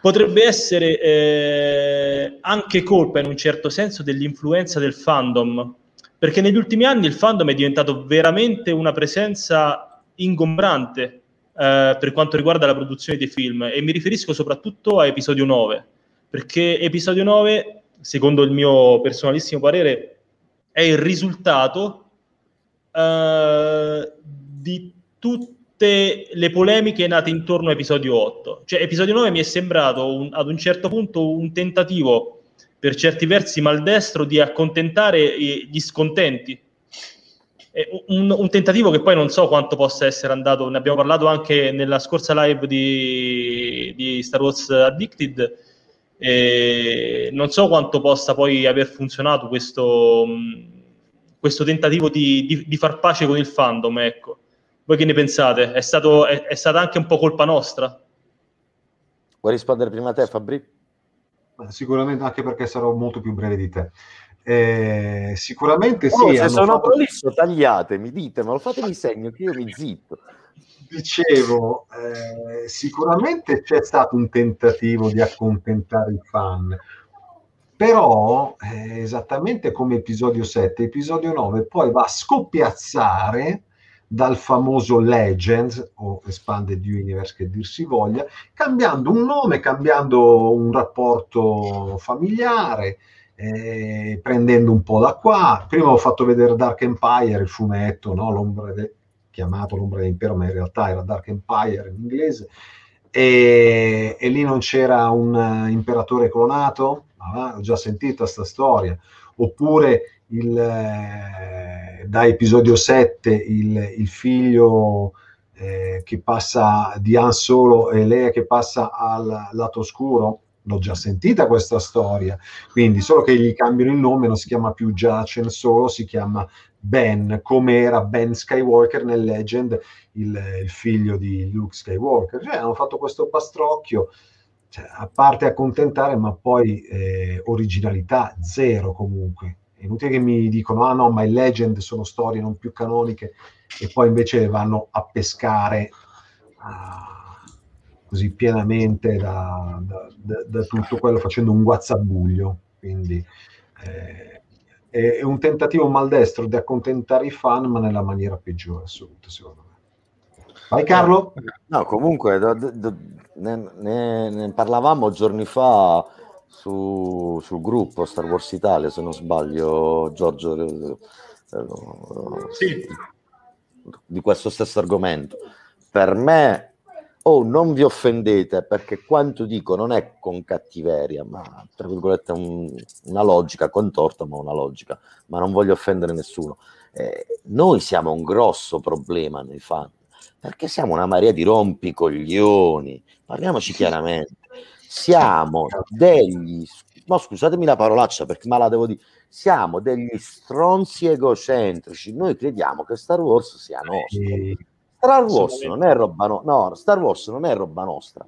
potrebbe essere eh, anche colpa in un certo senso dell'influenza del fandom perché negli ultimi anni il fandom è diventato veramente una presenza ingombrante eh, per quanto riguarda la produzione dei film e mi riferisco soprattutto a episodio 9, perché episodio 9, secondo il mio personalissimo parere, è il risultato eh, di tutte le polemiche nate intorno a episodio 8. Cioè, episodio 9 mi è sembrato un, ad un certo punto un tentativo per certi versi maldestro di accontentare gli scontenti. Un, un, tentativo che poi non so quanto possa essere andato, ne abbiamo parlato anche nella scorsa live di, di Star Wars Addicted, e non so quanto possa poi aver funzionato questo, questo tentativo di, di, di, far pace con il fandom. Ecco. Voi che ne pensate? È, stato, è, è stata anche un po' colpa nostra? Vuoi rispondere prima a te, Fabri? Sicuramente anche perché sarò molto più breve di te. Eh, sicuramente oh, sì. Se sono fatto... prolisso, tagliatemi, ditemelo, fatemi segno che io mi zitto. Dicevo, eh, sicuramente c'è stato un tentativo di accontentare i fan, però eh, esattamente come episodio 7, episodio 9 poi va a scoppiazzare dal famoso Legends o Expanded Universe che dir si voglia, cambiando un nome, cambiando un rapporto familiare, eh, prendendo un po' da qua. Prima ho fatto vedere Dark Empire, il fumetto, no? L'ombra de- chiamato L'ombra dell'impero, ma in realtà era Dark Empire in inglese. e, e lì non c'era un imperatore clonato, ah, ho già sentito questa storia, oppure il, eh, da episodio 7 il, il figlio eh, che passa di Han Solo e Lea che passa al lato oscuro, l'ho già sentita questa storia, quindi solo che gli cambiano il nome, non si chiama più Jacen Solo, si chiama Ben, come era Ben Skywalker nel Legend, il, il figlio di Luke Skywalker. Cioè, hanno fatto questo pastrocchio, cioè, a parte accontentare, ma poi eh, originalità zero comunque. È inutile che mi dicono, ah no, ma i Legend sono storie non più canoniche, e poi invece vanno a pescare. Così pienamente da, da, da, da, tutto quello facendo un guazzabuglio. Quindi eh, è, un tentativo maldestro di accontentare i fan, ma nella maniera peggiore assoluta, secondo me. Vai Carlo? No, comunque ne, ne, ne, parlavamo giorni fa su, sul gruppo Star Wars Italia, se non sbaglio, Giorgio. Eh, eh sì. Di questo stesso argomento. Per me oh non vi offendete perché quanto dico non è con cattiveria ma tra virgolette un, una logica contorta ma una logica. Ma non voglio offendere nessuno. Eh, noi siamo un grosso problema nei fan perché siamo una marea di rompicoglioni. Parliamoci chiaramente. Siamo degli no scusatemi la parolaccia perché ma la devo dire siamo degli stronzi egocentrici. Noi crediamo che Star Wars sia nostro Star Wars non è roba no, no, Star Wars non è roba nostra.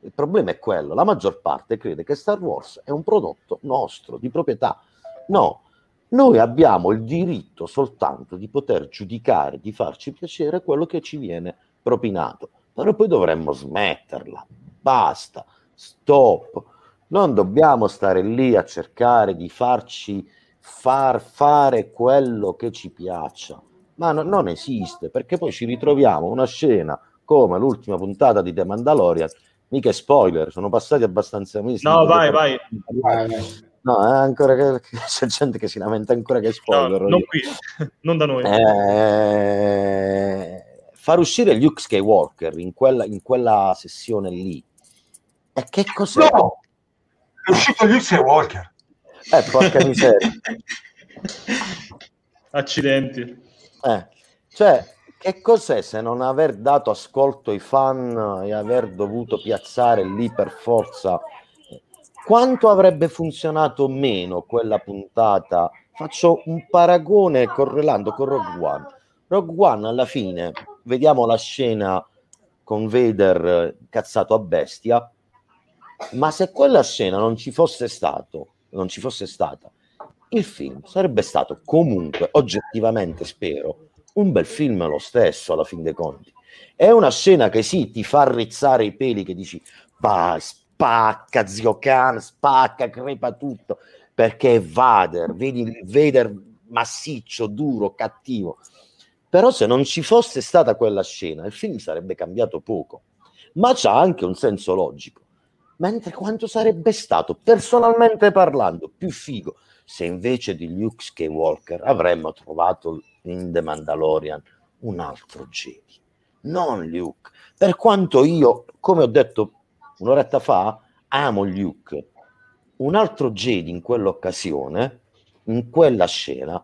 Il problema è quello, la maggior parte crede che Star Wars è un prodotto nostro, di proprietà. No, noi abbiamo il diritto soltanto di poter giudicare, di farci piacere quello che ci viene propinato, però poi dovremmo smetterla. Basta, stop. Non dobbiamo stare lì a cercare di farci far fare quello che ci piaccia ma no, non esiste, perché poi ci ritroviamo una scena come l'ultima puntata di The Mandalorian, mica spoiler, sono passati abbastanza mesi. No, vai, vai. No, è ancora che, <laughs> c'è gente che si lamenta ancora che spoiler. No, non qui, non da noi. Eh, far uscire Luke Skywalker in quella, in quella sessione lì, e che cos'è? No, è uscito Luke Skywalker. Eh, porca miseria. <laughs> Accidenti. Eh, cioè, che cos'è se non aver dato ascolto ai fan e aver dovuto piazzare lì per forza? Quanto avrebbe funzionato meno quella puntata? Faccio un paragone correlando con Rogue One. Rogue One alla fine, vediamo la scena con Vader cazzato a bestia, ma se quella scena non ci fosse stato, non ci fosse stata, il film sarebbe stato comunque, oggettivamente spero, un bel film lo stesso alla fin dei conti. È una scena che sì, ti fa rizzare i peli, che dici, bah, spacca, zio Khan, spacca, crepa tutto, perché è Vader, vedi il Vader massiccio, duro, cattivo. Però se non ci fosse stata quella scena, il film sarebbe cambiato poco, ma c'ha anche un senso logico. Mentre quanto sarebbe stato, personalmente parlando, più figo se invece di Luke Skywalker avremmo trovato in The Mandalorian un altro Jedi, non Luke. Per quanto io, come ho detto un'oretta fa, amo Luke, un altro Jedi in quell'occasione, in quella scena,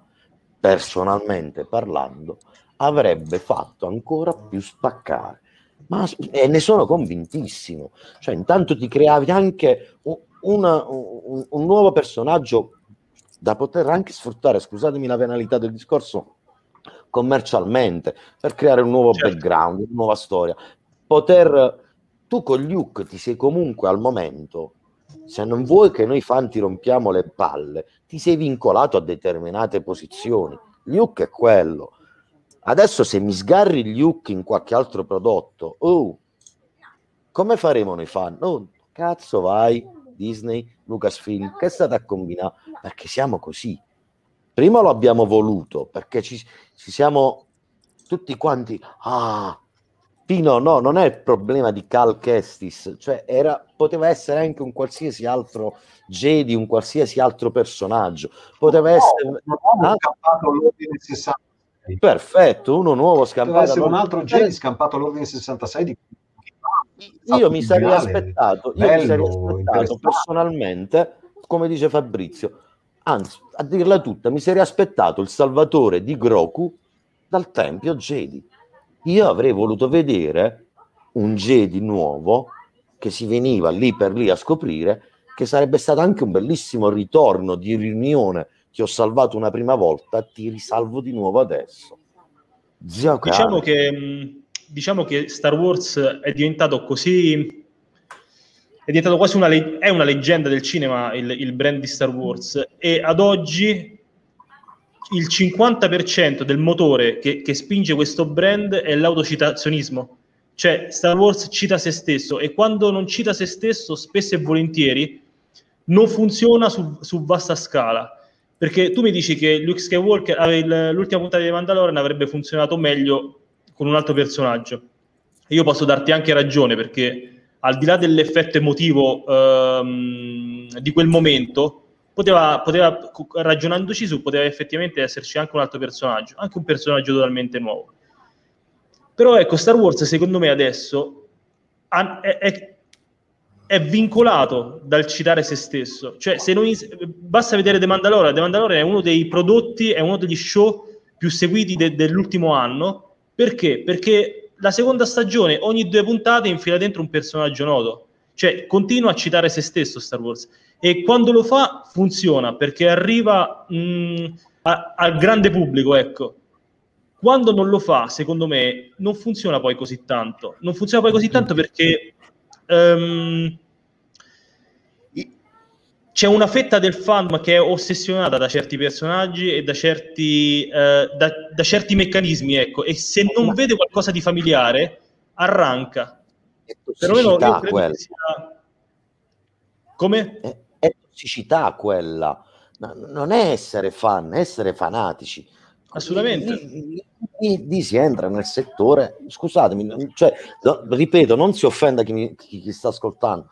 personalmente parlando, avrebbe fatto ancora più spaccare. Ma e ne sono convintissimo. Cioè, intanto ti creavi anche un, una, un, un nuovo personaggio da poter anche sfruttare, scusatemi la penalità del discorso, commercialmente, per creare un nuovo certo. background, una nuova storia. Poter, tu con Luke ti sei comunque al momento, se non vuoi che noi fan ti rompiamo le palle, ti sei vincolato a determinate posizioni. Luke è quello. Adesso se mi sgarri Luke in qualche altro prodotto, oh, come faremo noi fan? Oh, cazzo vai, Disney, Lucasfilm, che state a combinare? Perché siamo così. Prima lo abbiamo voluto, perché ci, ci siamo tutti quanti, ah, Pino, no, non è il problema di Cal Kestis, cioè era, poteva essere anche un qualsiasi altro Jedi, un qualsiasi altro personaggio, poteva no, essere... No, ah, scampato all'ordine 66. Perfetto, uno nuovo scampato. Poteva essere un altro Jedi scampato all'ordine 66 di io mi sarei aspettato, io mi sarei aspettato personalmente, come dice Fabrizio, anzi, a dirla tutta, mi sarei aspettato il salvatore di Groku dal Tempio Jedi. Io avrei voluto vedere un Jedi nuovo che si veniva lì per lì a scoprire che sarebbe stato anche un bellissimo ritorno di riunione. Ti ho salvato una prima volta, ti risalvo di nuovo adesso. Zio diciamo che, diciamo che Star Wars è diventato così è diventato quasi una, le- è una leggenda del cinema il, il, brand di Star Wars e ad oggi il 50% del motore che, che spinge questo brand è l'autocitazionismo. Cioè Star Wars cita se stesso e quando non cita se stesso spesso e volentieri non funziona su, su vasta scala. Perché tu mi dici che Luke Skywalker l'ultima puntata di Mandalorian avrebbe funzionato meglio con un altro personaggio io posso darti anche ragione perché al di là dell'effetto emotivo ehm, di quel momento poteva, poteva ragionandoci su poteva effettivamente esserci anche un altro personaggio anche un personaggio totalmente nuovo però ecco, Star Wars secondo me adesso è, è, è vincolato dal citare se stesso. Cioè, se noi, basta vedere The Mandalorian, The Mandalorian è uno dei prodotti, è uno degli show più seguiti de, dell'ultimo anno. Perché? Perché la seconda stagione, ogni due puntate, infila dentro un personaggio noto. Cioè, continua a citare se stesso Star Wars. E quando lo fa, funziona, perché arriva mh, a, al grande pubblico, ecco. Quando non lo fa, secondo me, non funziona poi così tanto. Non funziona poi così tanto perché um, c'è una fetta del fandom che è ossessionata da certi personaggi e da certi, uh, da, da certi meccanismi, ecco, e se non vede qualcosa di familiare, arranca. È tossicità quella. Sia... Come? È, è tossicità quella. No, non è essere fan, è essere fanatici assolutamente. Lì, lì, lì, si entra nel settore, scusatemi, cioè, ripeto, non si offenda chi, mi, chi, chi sta ascoltando,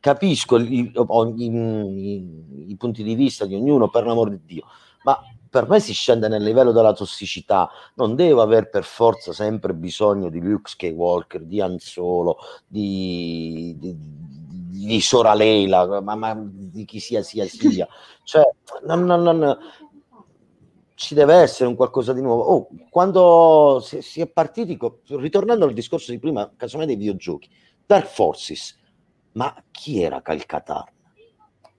capisco i, i, i, punti di vista di ognuno, per l'amor di Dio, ma per me si scende nel livello della tossicità, non devo aver per forza sempre bisogno di Luke Skywalker, di Anzolo, di, di, di Sora Leila, ma, ma, di chi sia sia sia, cioè, non, non, non, ci deve essere un qualcosa di nuovo. Oh, quando si, si, è partiti, ritornando al discorso di prima, casomai dei videogiochi, Dark Forces, ma chi era Calcatarn?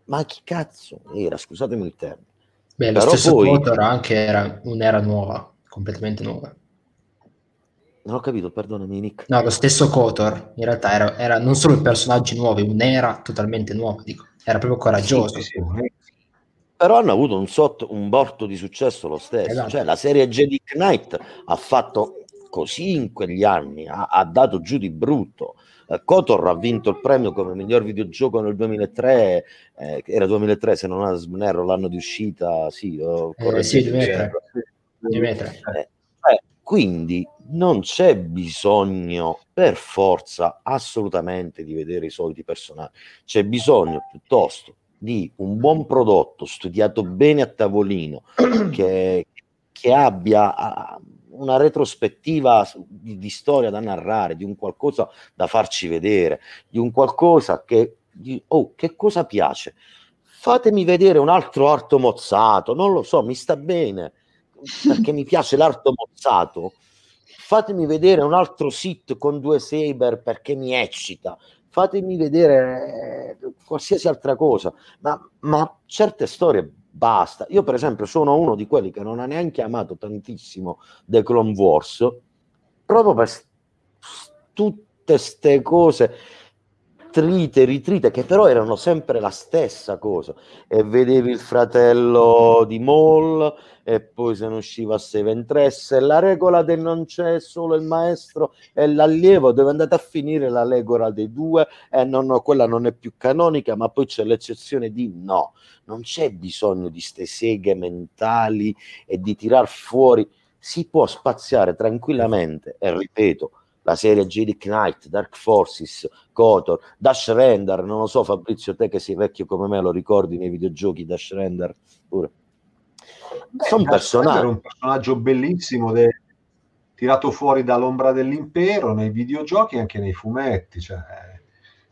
Ma chi cazzo era? Scusatemi il termine. Beh, lo Però stesso poi... Kotor anche era un'era nuova, completamente nuova. Non ho capito, perdonami Nick. No, lo stesso Kotor in realtà era, era non solo personaggi nuovi, un'era totalmente nuova, dico. Era proprio coraggioso. Sì, sì, sì però hanno avuto un, sotto, un borto di successo lo stesso. Esatto. Cioè, la serie Jedi Knight ha fatto così in quegli anni, ha, ha dato giù di brutto. Eh, Kotor ha vinto il premio come miglior videogioco nel 2003, eh, era 2003 se non sbaglio l'anno di uscita, sì, eh, sì 2003. 2003. Eh, eh, quindi non c'è bisogno per forza assolutamente di vedere i soliti personaggi, c'è bisogno piuttosto di un buon prodotto studiato bene a tavolino, <clears throat> che, che abbia una retrospettiva di, di, storia da narrare, di un qualcosa da farci vedere, di un qualcosa che, di, oh, che cosa piace? Fatemi vedere un altro arto mozzato, non lo so, mi sta bene, perché mi piace l'arto mozzato. Fatemi vedere un altro sit con due saber perché mi eccita fatemi vedere eh, qualsiasi altra cosa, ma, ma certe storie basta. Io, per esempio, sono uno di quelli che non ha neanche amato tantissimo The Clone Wars, proprio per tutte queste cose trite, ritrite, che però erano sempre la stessa cosa. E vedevi il fratello di Maul, e poi se ne usciva Seven Tress, e la regola del non c'è solo il maestro e l'allievo, dove andate a finire la regola dei due, e non, quella non è più canonica, ma poi c'è l'eccezione di no, non c'è bisogno di ste seghe mentali e di tirar fuori, si può spaziare tranquillamente, e ripeto, la serie Jedi Knight, Dark Forces, Kotor, Dash Render, non lo so Fabrizio, te che sei vecchio come me lo ricordi nei videogiochi Dash Render pure. Sono personaggi. Era un personaggio bellissimo de... tirato fuori dall'ombra dell'impero nei videogiochi e anche nei fumetti. Cioè,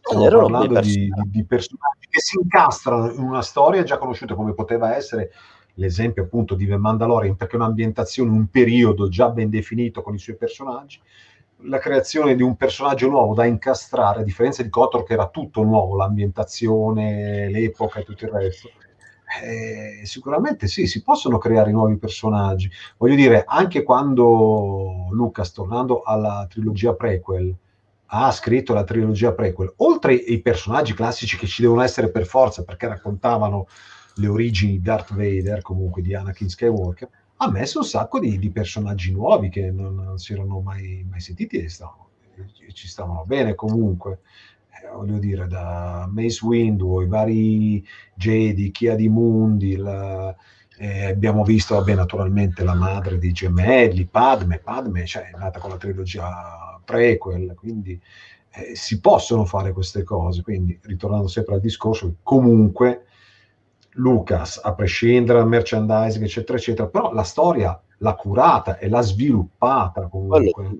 stiamo parlando di, di, di, personaggi che si incastrano in una storia già conosciuta come poteva essere l'esempio appunto di The Mandalorian perché è un'ambientazione, un periodo già ben definito con i suoi personaggi la creazione di un personaggio nuovo da incastrare, a differenza di Kotor che era tutto nuovo, l'ambientazione, l'epoca e tutto il resto. Eh, sicuramente sì, si possono creare nuovi personaggi. Voglio dire, anche quando Lucas, tornando alla trilogia prequel, ha scritto la trilogia prequel, oltre ai personaggi classici che ci devono essere per forza perché raccontavano le origini di Darth Vader, comunque di Anakin Skywalker, ha messo un sacco di, di personaggi nuovi che non, non, si erano mai, mai sentiti e stavano, ci stavano bene comunque. Eh, voglio dire, da Mace Windu, i vari Jedi, Chia di Mundi, la, eh, abbiamo visto, vabbè, naturalmente la madre di gemelli, Padme, Padme, cioè, è nata con la trilogia prequel, quindi eh, si possono fare queste cose. Quindi, ritornando sempre al discorso, comunque Lucas, a prescindere dal merchandising, eccetera, eccetera, però la storia l'ha curata e l'ha sviluppata comunque. Quello,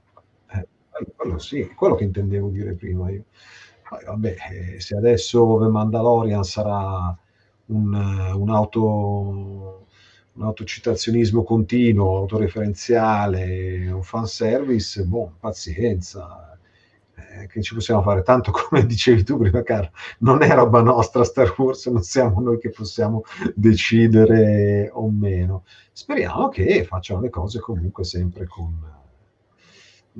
eh, quello sì, quello che intendevo dire prima io. Poi, vabbè, eh, se adesso The Mandalorian sarà un, un, auto, un autocitazionismo continuo, autoreferenziale, un fanservice, boh, pazienza eh, che ci possiamo fare. Tanto <laughs> come dicevi tu prima, Carlo, non è roba nostra Star Wars, non siamo noi che possiamo decidere o meno. Speriamo che facciano le cose comunque sempre con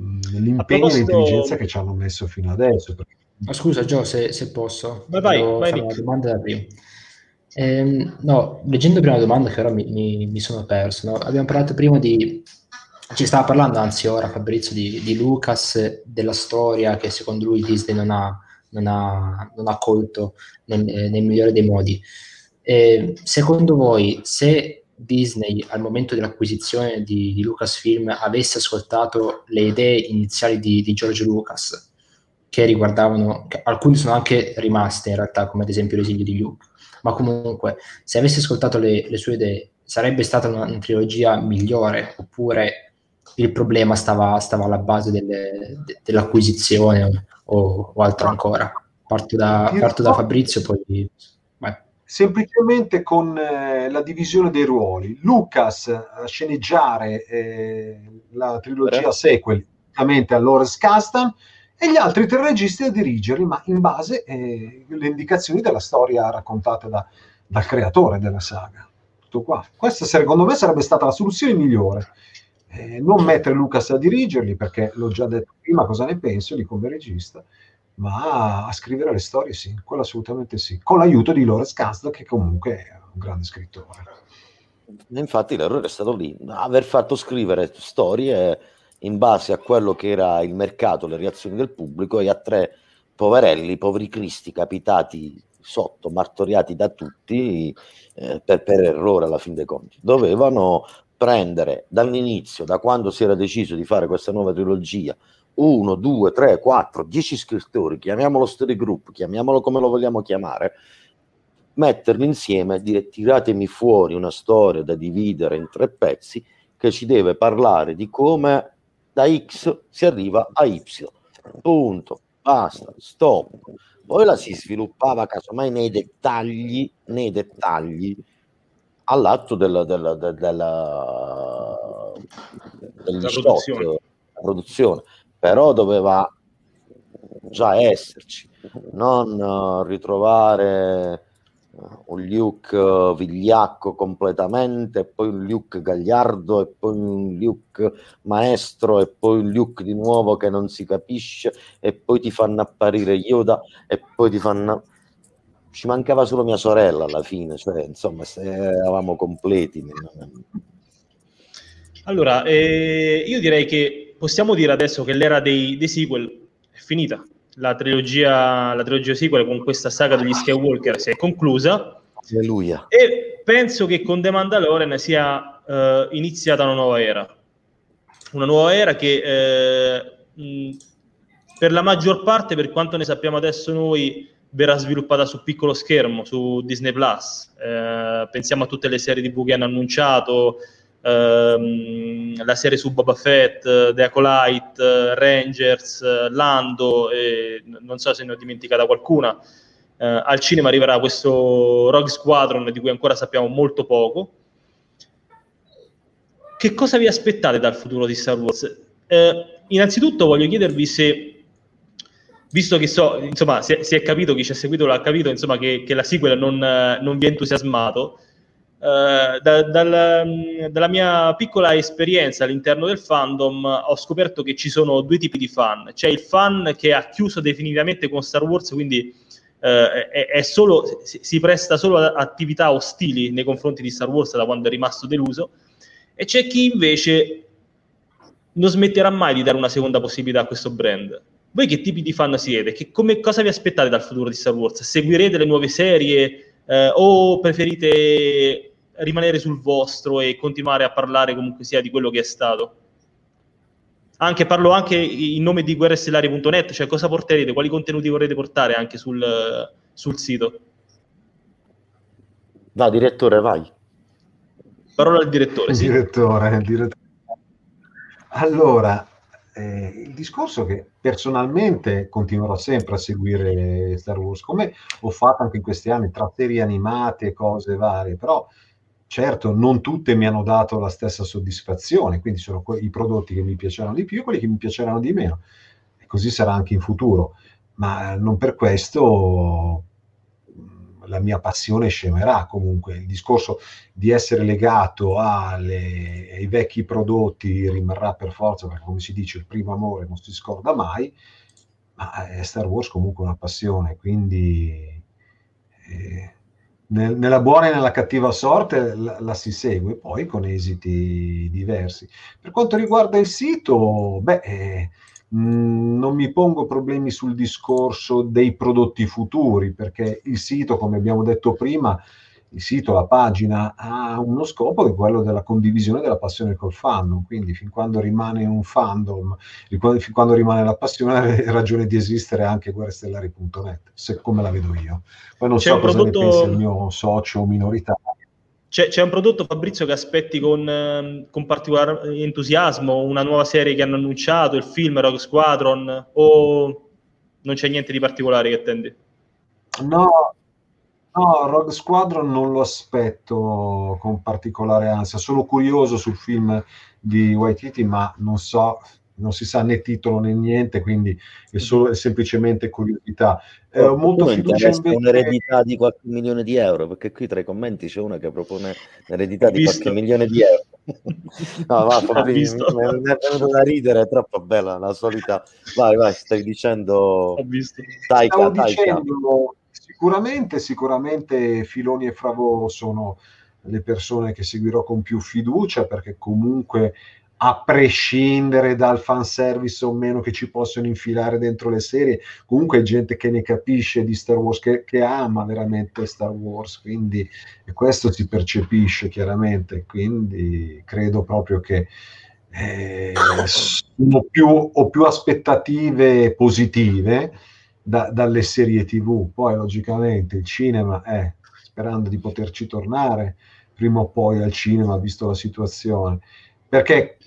mm, l'impegno e l'intelligenza che ci hanno messo fino adesso. Perché... Ma scusa Gio, se, se posso, vai, vai, vai fare una domanda da prima. Eh, no, leggendo prima la domanda che ora mi, mi, mi sono perso, no? abbiamo parlato prima di ci stava parlando anzi ora Fabrizio di, di, Lucas, della storia che secondo lui Disney non ha, non ha, non ha colto nel, nel, migliore dei modi. Eh, secondo voi, se Disney al momento dell'acquisizione di, di Lucasfilm avesse ascoltato le idee iniziali di, di George Lucas, che riguardavano, che alcune sono anche rimaste in realtà, come ad esempio l'esilio di Luke, ma comunque se avesse ascoltato le, le sue idee, sarebbe stata una, una trilogia migliore oppure il problema stava, stava alla base delle, de, dell'acquisizione o, o, altro ancora. Parto da, parto da Fabrizio, poi... Vai. Semplicemente con eh, la divisione dei ruoli. Lucas a sceneggiare eh, la trilogia sequel, ovviamente a Lawrence Kasdan, e gli altri tre registi a dirigerli, ma in base eh, alle indicazioni della storia raccontata da, dal creatore della saga. Tutto qua. Questa secondo me sarebbe stata la soluzione migliore eh, non mettere Lucas a dirigerli perché l'ho già detto prima cosa ne penso di come regista, ma a scrivere le storie sì, quello assolutamente sì, con l'aiuto di Lawrence Kasdan che comunque è un grande scrittore. Infatti l'errore è stato lì, aver fatto scrivere storie in base a quello che era il mercato, le reazioni del pubblico e a tre poverelli, poveri cristi capitati sotto, martoriati da tutti eh, per, per, errore alla fin dei conti. Dovevano prendere dall'inizio, da quando si era deciso di fare questa nuova trilogia, uno, due, tre, quattro, dieci scrittori, chiamiamolo story group, chiamiamolo come lo vogliamo chiamare, metterli insieme e dire tiratemi fuori una storia da dividere in tre pezzi che ci deve parlare di come da X si arriva a Y. Punto, basta, stop. Poi la si sviluppava casomai nei dettagli, nei dettagli all'atto della, della, della, della produzione. produzione, però doveva già esserci, non uh, ritrovare uh, un Luke uh, vigliacco completamente, poi un Luke gagliardo, e poi un Luke maestro, e poi un Luke di nuovo che non si capisce, e poi ti fanno apparire Yoda, e poi ti fanno ci mancava solo mia sorella alla fine, cioè, insomma, eravamo completi. Allora, eh, io direi che possiamo dire adesso che l'era dei, dei sequel è finita. La trilogia, la trilogia sequel con questa saga degli Skywalker si è conclusa. Alleluia. E penso che con The Mandalorian sia eh, iniziata una nuova era. Una nuova era che eh, mh, per la maggior parte, per quanto ne sappiamo adesso noi, verrà sviluppata su piccolo schermo, su Disney Plus. Eh, pensiamo a tutte le serie TV che hanno annunciato, ehm, la serie su Boba Fett, The Acolyte, Rangers, Lando, e non so se ne ho dimenticata qualcuna. Eh, al cinema arriverà questo Rogue Squadron di cui ancora sappiamo molto poco. Che cosa vi aspettate dal futuro di Star Wars? Eh, innanzitutto voglio chiedervi se, visto che so, insomma, si è, si è capito, chi ci ha seguito l'ha capito, insomma, che, che la sequel non, non vi ha entusiasmato, Uh, da, dal, dalla mia piccola esperienza all'interno del fandom ho scoperto che ci sono due tipi di fan. C'è il fan che ha chiuso definitivamente con Star Wars, quindi uh, è, è solo, si, presta solo a attività ostili nei confronti di Star Wars da quando è rimasto deluso, e c'è chi invece non smetterà mai di dare una seconda possibilità a questo brand. Voi che tipi di fan siete? Che, come, cosa vi aspettate dal futuro di Star Wars? Seguirete le nuove serie? Eh, o preferite rimanere sul vostro e continuare a parlare comunque sia di quello che è stato. Anche, parlo anche in nome di guerrestellari.net, cioè cosa porterete, quali contenuti vorrete portare anche sul, sul sito. Va, direttore, vai. Parola al direttore. Sì. direttore, direttore. Allora, eh, il discorso che personalmente continuerò sempre a seguire Star Wars, come ho fatto anche in questi anni, tra animate cose varie, però certo non tutte mi hanno dato la stessa soddisfazione, quindi sono que- i prodotti che mi piaceranno di più e quelli che mi piaceranno di meno. E così sarà anche in futuro, ma non per questo la mia passione scemerà comunque. Il discorso di essere legato alle, ai vecchi prodotti rimarrà per forza, perché come si dice il primo amore non si scorda mai, ma è Star Wars comunque una passione, quindi... Eh, nel, nella buona e nella cattiva sorte la, la, si segue poi con esiti diversi. Per quanto riguarda il sito, beh, eh, mh, non mi pongo problemi sul discorso dei prodotti futuri, perché il sito, come abbiamo detto prima, il sito, la pagina ha uno scopo che è quello della condivisione della passione col fandom, quindi fin quando rimane un fandom, fin quando rimane la passione, <laughs> ha ragione di esistere anche guerrestellari.net, se, come la vedo io. Poi non c'è so cosa prodotto... ne pensa il mio socio minoritario. C'è, c'è, un prodotto, Fabrizio, che aspetti con, ehm, con, particolare entusiasmo, una nuova serie che hanno annunciato, il film Rogue Squadron, o non c'è niente di particolare che attendi? No, No, Rogue Squadron non lo aspetto con particolare ansia. Sono curioso sul film di Waititi, ma non so, non si sa né titolo né niente, quindi è, solo, è semplicemente curiosità. Eh, ho molto fiducia invece... un'eredità di qualche milione di euro, perché qui tra i commenti c'è una che propone un'eredità di qualche milione di euro. <laughs> no, va, Fabrizio, mi, mi è venuto da ridere, è troppo bella la solita. Vai, vai, stai dicendo... Taika, Stavo taika. dicendo Sicuramente, sicuramente Filoni e Fravo sono le persone che seguirò con più fiducia perché comunque a prescindere dal fanservice o meno che ci possono infilare dentro le serie, comunque è gente che ne capisce di Star Wars, che, che ama veramente Star Wars, quindi questo si percepisce chiaramente, quindi credo proprio che eh, più, ho più aspettative positive da, dalle serie tv. Poi logicamente il cinema è, sperando di poterci tornare prima o poi al cinema, visto la situazione, perché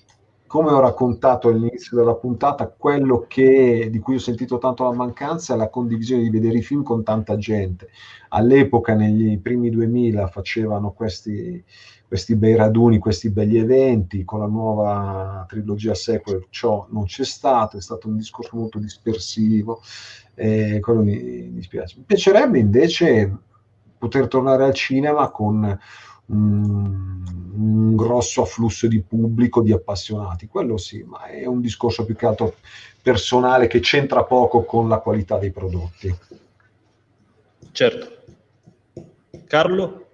come ho raccontato all'inizio della puntata, quello che, di cui ho sentito tanto la mancanza è la condivisione di vedere i film con tanta gente. All'epoca, negli primi 2000, facevano questi, questi bei raduni, questi begli eventi, con la nuova trilogia sequel ciò non c'è stato, è stato un discorso molto dispersivo, eh, quello mi dispiace. Mi piacerebbe invece poter tornare al cinema con un, un, grosso afflusso di pubblico, di appassionati, quello sì, ma è un discorso più che altro personale che c'entra poco con la qualità dei prodotti. Certo. Carlo?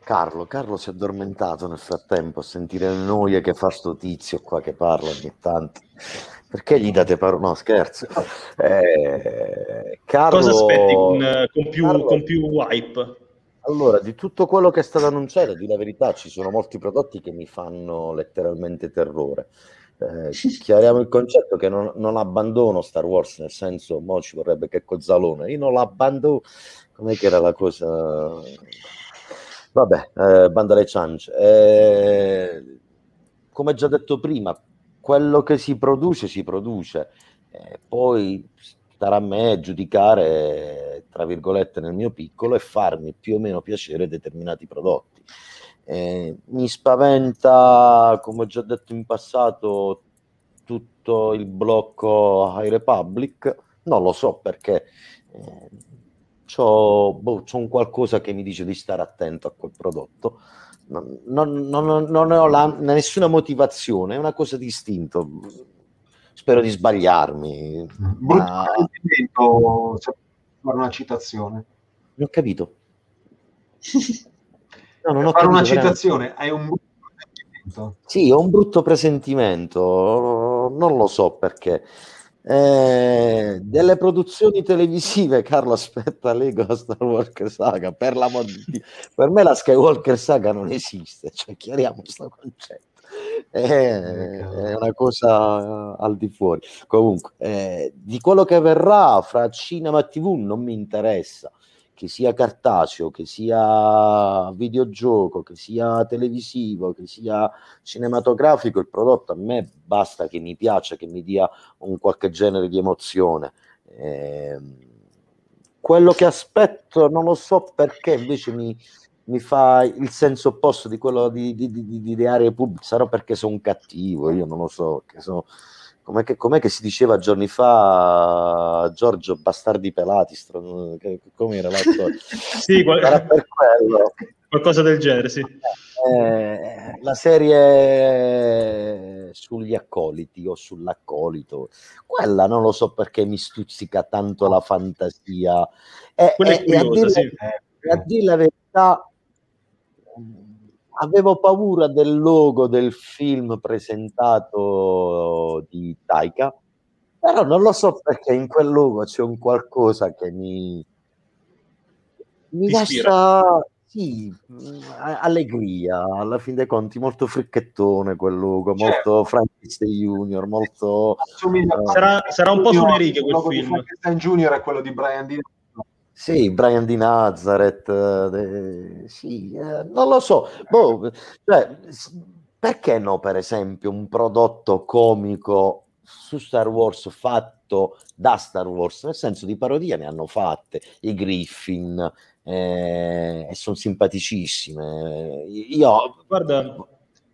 Carlo, Carlo si è addormentato nel frattempo a sentire le noie che fa sto tizio qua che parla ogni tanto. Perché gli date parole? No, scherzo. Eh, Carlo... Cosa aspetti con, con, più, Carlo... con più wipe? Allora, di tutto quello che è stato annunciato, di la verità, ci sono molti prodotti che mi fanno letteralmente terrore. Eh, <laughs> chiariamo il concetto che non, non, abbandono Star Wars, nel senso, mo ci vorrebbe che Cozzalone, io non l'abbandono, com'è che era la cosa? Vabbè, eh, Bandale Change. Eh, come già detto prima, quello che si produce, si produce. Eh, poi starà a me giudicare, tra virgolette, nel mio piccolo e farmi più o meno piacere determinati prodotti. Eh, mi spaventa, come ho già detto in passato, tutto il blocco High Republic, non lo so perché eh, c'ho, boh, c'ho un qualcosa che mi dice di stare attento a quel prodotto. Non, non, non, non ho la, nessuna motivazione, è una cosa distinta. Spero di sbagliarmi. Brutto ma... sentimento, se fare una citazione. Non ho capito. <laughs> No, non ho fare capito, una citazione, hai un brutto presentimento. Sì, ho un brutto presentimento, non lo so perché. Eh, delle produzioni televisive, <laughs> Carlo aspetta Lego Star Wars Saga per, l'amor di Dio. per me la Skywalker Saga non esiste, cioè chiariamo questo concetto <laughs> è, è, una cosa al di fuori. Comunque eh, di quello che verrà fra cinema e tv non mi interessa. Che sia cartaceo, che sia videogioco, che sia televisivo, che sia cinematografico, il prodotto a me basta che mi piaccia, che mi dia un qualche genere di emozione. Eh, quello che aspetto non lo so perché invece mi, mi fa il senso opposto di quello di, di, di, di, di aree pubbliche, sarò perché sono cattivo, io non lo so, che sono com'è che, com'è che, si diceva giorni fa Giorgio Bastardi Pelati str- come era la <laughs> storia sì, qual- era per quello. qualcosa del genere sì. Eh, la serie sugli accoliti o sull'accolito quella non lo so perché mi stuzzica tanto la fantasia. E, e, curiosa, e a, dire, sì. a dire la verità avevo paura del logo del film presentato di Taika, però non lo so perché in quel logo c'è un qualcosa che mi, mi lascia sì, allegria, alla fin dei conti, molto fricchettone quel logo, certo. molto Frankenstein Junior, molto... Uh, sarà, sarà, un po' sulle righe quel film. Frankenstein Junior è quello di Brian Dino sì, Brian di Nazareth, eh, sì, eh, non lo so. Boh, cioè, perché no, per esempio, un prodotto comico su Star Wars fatto da Star Wars, nel senso di parodia ne hanno fatte, i Griffin, eh, e sono simpaticissime. Io, guarda,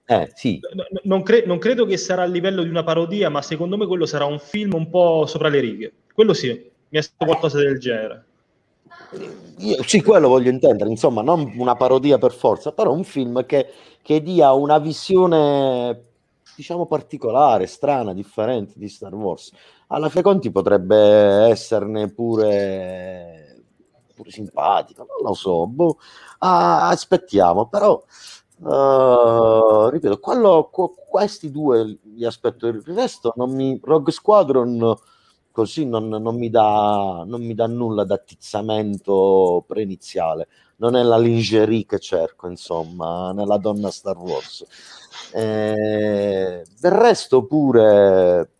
eh, sì. non, cre- non credo che sarà a livello di una parodia, ma secondo me quello sarà un film un po' sopra le righe. Quello sì, mi è stato qualcosa del genere. Io, sì, quello voglio intendere, insomma, non una parodia per forza, però un film che, che dia una visione, diciamo, particolare, strana, differente di Star Wars. Alla fine conti potrebbe esserne pure, pure simpatico, non lo so, boh. ah, aspettiamo, però... Uh, ripeto, quello, questi due li aspetto. Il resto non mi. Rogue Squadron così non, non, mi dà, non mi dà nulla d'attizzamento preiniziale. Non è la lingerie che cerco, insomma, nella donna Star Wars. Eh, del resto pure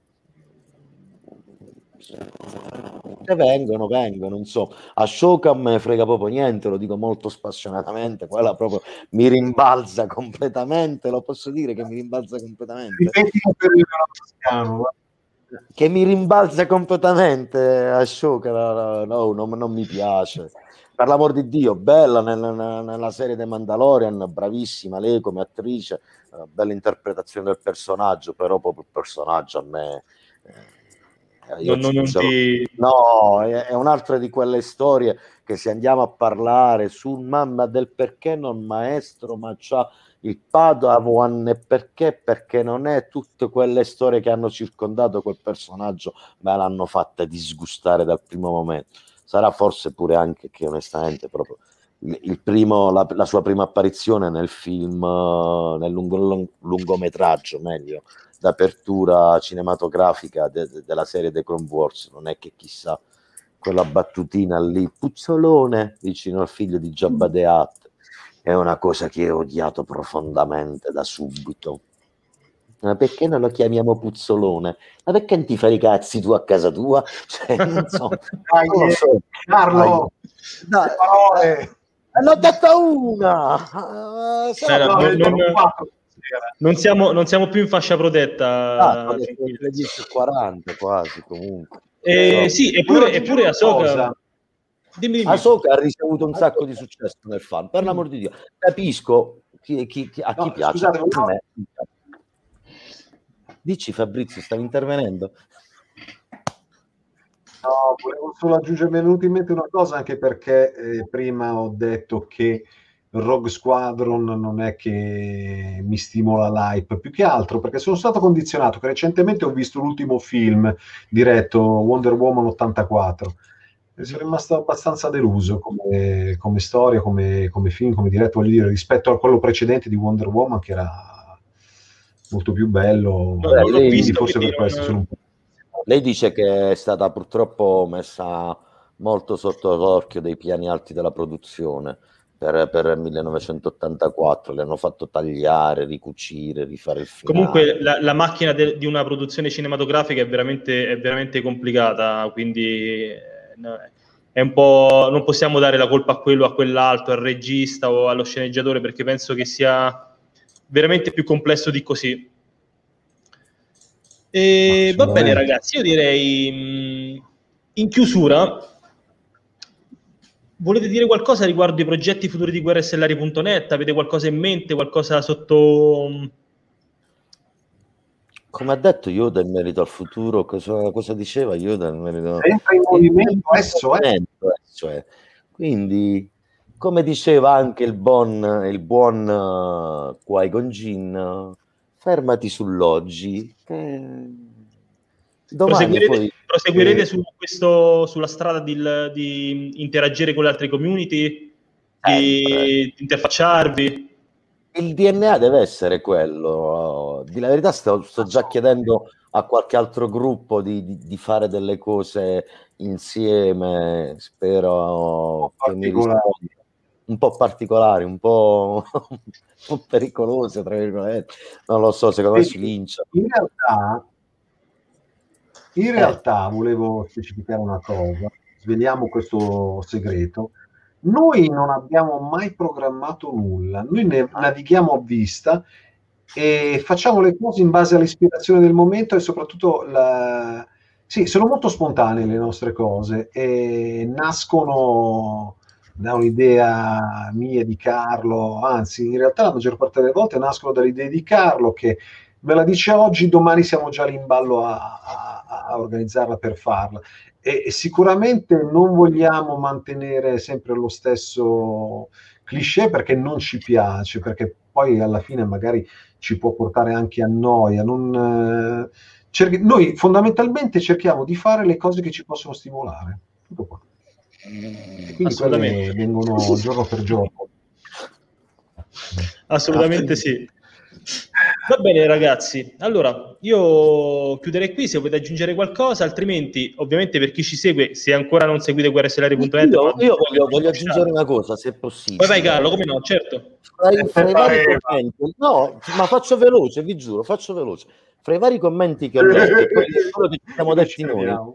se vengono, vengono, insomma. A Shoka me frega proprio niente, lo dico molto spassionatamente, quella proprio mi rimbalza completamente, lo posso dire che mi rimbalza completamente. Ripeti un periodo toscano, che mi rimbalza completamente a Shoka, no, no, non mi piace. Per l'amor di Dio, bella nella, nella serie The Mandalorian, bravissima lei come attrice, uh, bella interpretazione del personaggio, però proprio il personaggio a me... Eh, non, non ti... No, è, è un'altra di quelle storie che se andiamo a parlare sul mamma del perché non maestro, ma c'ha il Padawan e perché? Perché non è tutte quelle storie che hanno circondato quel personaggio me l'hanno fatta disgustare dal primo momento. Sarà forse pure anche che onestamente proprio primo, la, la, sua prima apparizione nel film, nel lungo, long, lungometraggio, meglio, d'apertura cinematografica de, de, della serie The Clone Wars, non è che chissà quella battutina lì, puzzolone vicino al figlio di Jabba the Hutt è una cosa che ho odiato profondamente da subito. Ma perché non lo chiamiamo puzzolone? Ma perché non ti fai i cazzi tu a casa tua? <laughs> Cioè, non so, Dai, non so. Carlo, Dai, parole. l'ho detta una! Uh, eh, no, non, non, non, siamo, non, siamo, più in fascia protetta. Ah, le 10.40 quasi comunque. Eh, sì, eppure, eppure Ahsoka... Dimmi, dimmi. Ahsoka ha ricevuto un sacco di successo nel fan, per l'amor di Dio. Capisco chi, chi, chi, a chi no, piace. Scusate, no. Dici Fabrizio, stavi intervenendo? No, volevo solo aggiungere venuto una cosa, anche perché eh, prima ho detto che Rogue Squadron non è che mi stimola l'hype, più che altro perché sono stato condizionato che recentemente ho visto l'ultimo film diretto Wonder Woman 84 e sono rimasto abbastanza deluso come, come storia, come, come, film, come diretto, voglio dire, rispetto a quello precedente di Wonder Woman che era molto più bello, Beh, lei, quindi forse per questo sono un po' Lei dice che è stata purtroppo messa molto sotto l'occhio dei piani alti della produzione per, per 1984, le hanno fatto tagliare, ricucire, rifare il film. Comunque la, la macchina de, di una produzione cinematografica è veramente, è veramente complicata, quindi è un po', non possiamo dare la colpa a quello, a quell'altro, al regista o allo sceneggiatore, perché penso che sia veramente più complesso di così. E va bene ragazzi, io direi mm, in chiusura, volete dire qualcosa riguardo i progetti futuri di guerrestellari.net? Avete qualcosa in mente, qualcosa sotto... Come ha detto Yoda in merito al futuro, cosa, cosa diceva Yoda in merito Sempre in movimento, esso, eh. cioè. Quindi, come diceva anche il buon, il buon uh, Qui-Gon Jinn, fermati sull'oggi. Che... Proseguirete, poi... proseguirete eh... su questo, sulla strada di, di, interagire con le altre community, di, di interfacciarvi? Il DNA deve essere quello. Di la verità sto, sto già chiedendo a qualche altro gruppo di, di, di, fare delle cose insieme. Spero che mi risponda un po' particolari, un po', <laughs> un po', pericolose, tra virgolette. Non lo so, secondo me si lincia. In realtà, in eh. realtà volevo specificare una cosa, sveliamo questo segreto. Noi non abbiamo mai programmato nulla, noi ne navighiamo a vista e facciamo le cose in base all'ispirazione del momento e soprattutto la... sì, sono molto spontanee le nostre cose e nascono da un'idea mia di Carlo, anzi in realtà la maggior parte delle volte nascono dalle idee di Carlo che me la dice oggi, domani siamo già lì in ballo a, a, a organizzarla per farla. E, sicuramente non vogliamo mantenere sempre lo stesso cliché perché non ci piace, perché poi alla fine magari ci può portare anche a noia. Non, eh, cerchi, noi fondamentalmente cerchiamo di fare le cose che ci possono stimolare. Tutto qua. E quindi quelle vengono <laughs> giorno per giorno. Assolutamente sì. Va bene ragazzi, allora io chiuderei qui se volete aggiungere qualcosa, altrimenti ovviamente per chi ci segue, se ancora non seguite guerrestellari.net... Io, io voglio, voglio aggiungere una cosa se è possibile. Poi vai Carlo, come no, certo. Fra i, fra i vari commenti, no, ma faccio veloce, vi giuro, faccio veloce. Fra i vari commenti che ho letto, <laughs> quello che ci siamo detti noi,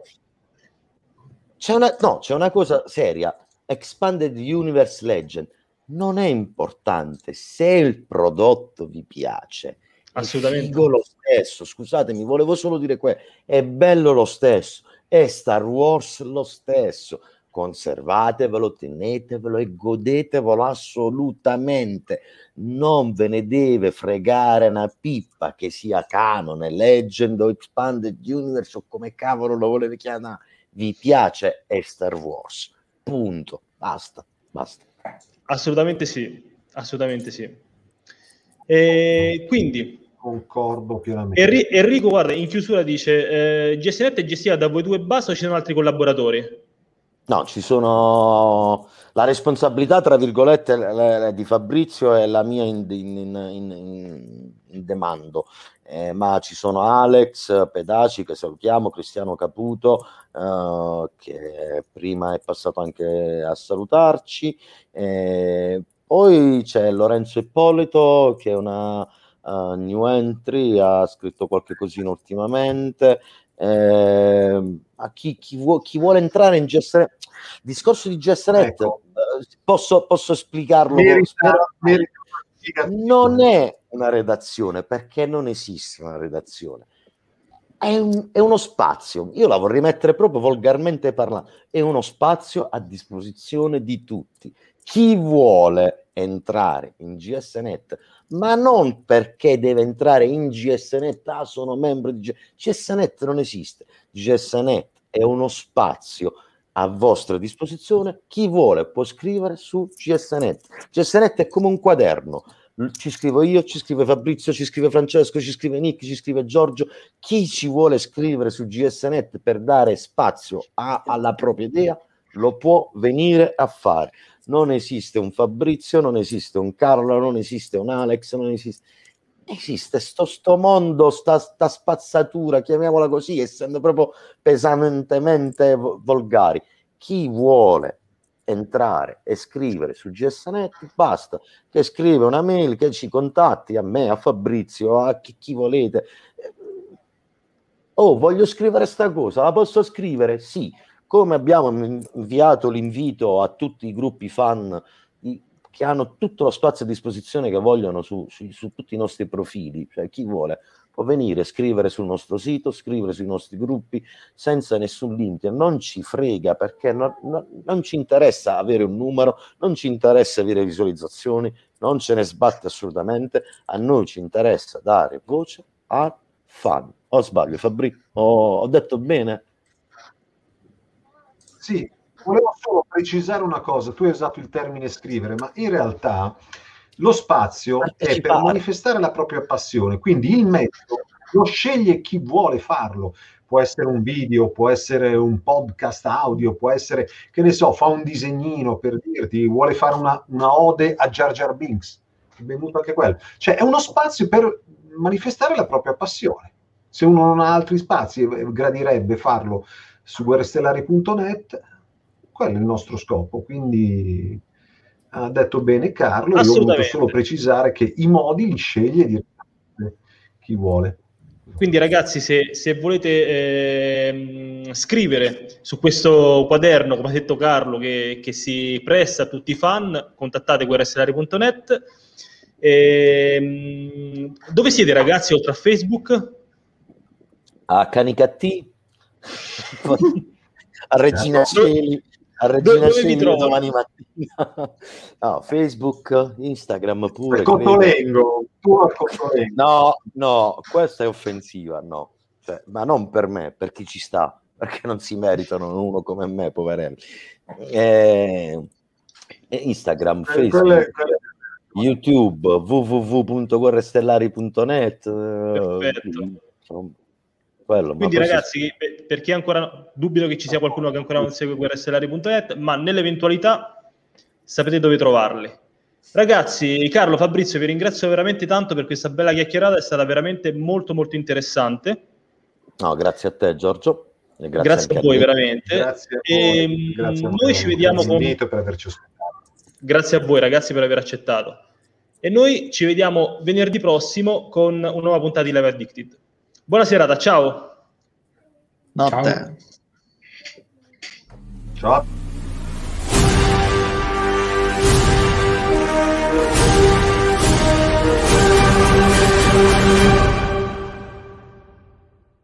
c'è una, no, c'è una cosa seria. Expanded Universe Legend non è importante se il prodotto vi piace. Assolutamente. È lo stesso, scusatemi, volevo solo dire questo. È bello lo stesso, è Star Wars lo stesso. Conservatevelo, tenetevelo e godetevelo assolutamente. Non ve ne deve fregare una pippa che sia canone, legend o expanded universe o come cavolo lo volete chiamare vi piace è Star Wars. Punto. Basta, basta. Assolutamente sì, assolutamente sì. E quindi concordo pienamente. Enri- Enrico, guarda, in chiusura dice: eh, GSNet è gestita da voi due basta o ci sono altri collaboratori? No, ci sono la responsabilità, tra virgolette, di Fabrizio e la mia in, in, in, in demando, eh, ma ci sono Alex Pedaci che salutiamo, Cristiano Caputo eh, che prima è passato anche a salutarci, eh, poi c'è Lorenzo Ippolito che è una uh, new entry, ha scritto qualche cosina ultimamente, eh, a chi, chi, vuo, chi, vuole entrare in GSNet, discorso di GSNet, ecco. posso, posso? Merita, merita non è una redazione perché non esiste una redazione. È, un, è, uno spazio, io la vorrei mettere proprio volgarmente parlando, è uno spazio a disposizione di tutti. Chi vuole entrare in GSNet, ma non perché deve entrare in GSNet, ah sono membro di GSNet, non esiste. GSNet è uno spazio a vostra disposizione. Chi vuole può scrivere su GSNet. GSNet è come un quaderno. Ci scrivo io, ci scrive Fabrizio, ci scrive Francesco, ci scrive Nick, ci scrive Giorgio. Chi ci vuole scrivere su GSNet per dare spazio a, alla propria idea lo può venire a fare. Non esiste un Fabrizio, non esiste un Carlo, non esiste un Alex, non esiste esiste sto, sto mondo, sta, sta, spazzatura, chiamiamola così, essendo proprio pesantemente volgari. Chi vuole entrare e scrivere su GSNet, basta che scrive una mail, che ci contatti a me, a Fabrizio, a chi, chi volete. Oh, voglio scrivere sta cosa, la posso scrivere? Sì. Come abbiamo inviato l'invito a tutti i gruppi fan che hanno tutto lo spazio a disposizione che vogliono su, su, su, tutti i nostri profili, cioè chi vuole può venire, scrivere sul nostro sito, scrivere sui nostri gruppi senza nessun limite, non ci frega perché non, non, non ci interessa avere un numero, non ci interessa avere visualizzazioni, non ce ne sbatte assolutamente, a noi ci interessa dare voce a fan. O sbaglio Fabri? Ho, ho detto bene? Sì, volevo solo precisare una cosa, tu hai usato il termine scrivere, ma in realtà lo spazio è per manifestare la propria passione, quindi il metodo lo sceglie chi vuole farlo. Può essere un video, può essere un podcast audio, può essere, che ne so, fa un disegnino per dirti, vuole fare una, una ode a Jar Jar Binks. È venuto anche quello. Cioè è uno spazio per manifestare la propria passione. Se uno non ha altri spazi, eh, gradirebbe farlo su guerrestellari.net, quello è il nostro scopo. Quindi ha detto bene Carlo, io ho voluto solo precisare che i modi li sceglie direttamente chi vuole. Quindi ragazzi, se, se volete eh, scrivere su questo quaderno, come ha detto Carlo, che, che si presta a tutti i fan, contattate guerrastellari.net. Eh, dove siete ragazzi, oltre a Facebook? A Canicattì, <laughs> a Regina Cieli a Regina dove domani mattina. <laughs> No, Facebook, Instagram pure. Al Cotolengo. No, no, questa è offensiva, no. Cioè, ma non per me, per chi ci sta, perché non si meritano uno come me, poverelli. Eh, Instagram, eh, Facebook, quelle, quelle... YouTube, www.guerrestellari.net. Perfetto. Eh, quello, Quindi ragazzi, è... per chi ancora dubito che ci sia qualcuno che ancora non segue guerrastellari.net, ma nell'eventualità sapete dove trovarli. Ragazzi, Carlo, Fabrizio, vi ringrazio veramente tanto per questa bella chiacchierata, è stata veramente molto molto interessante. No, grazie a te Giorgio. grazie, grazie a voi, veramente. Grazie a voi. E, ehm, grazie a noi ci vediamo con... per averci ospitato. Grazie a voi ragazzi per aver accettato. E noi ci vediamo venerdì prossimo con una nuova puntata di Live Addicted. Buona serata, ciao. Notte. Ciao. ciao.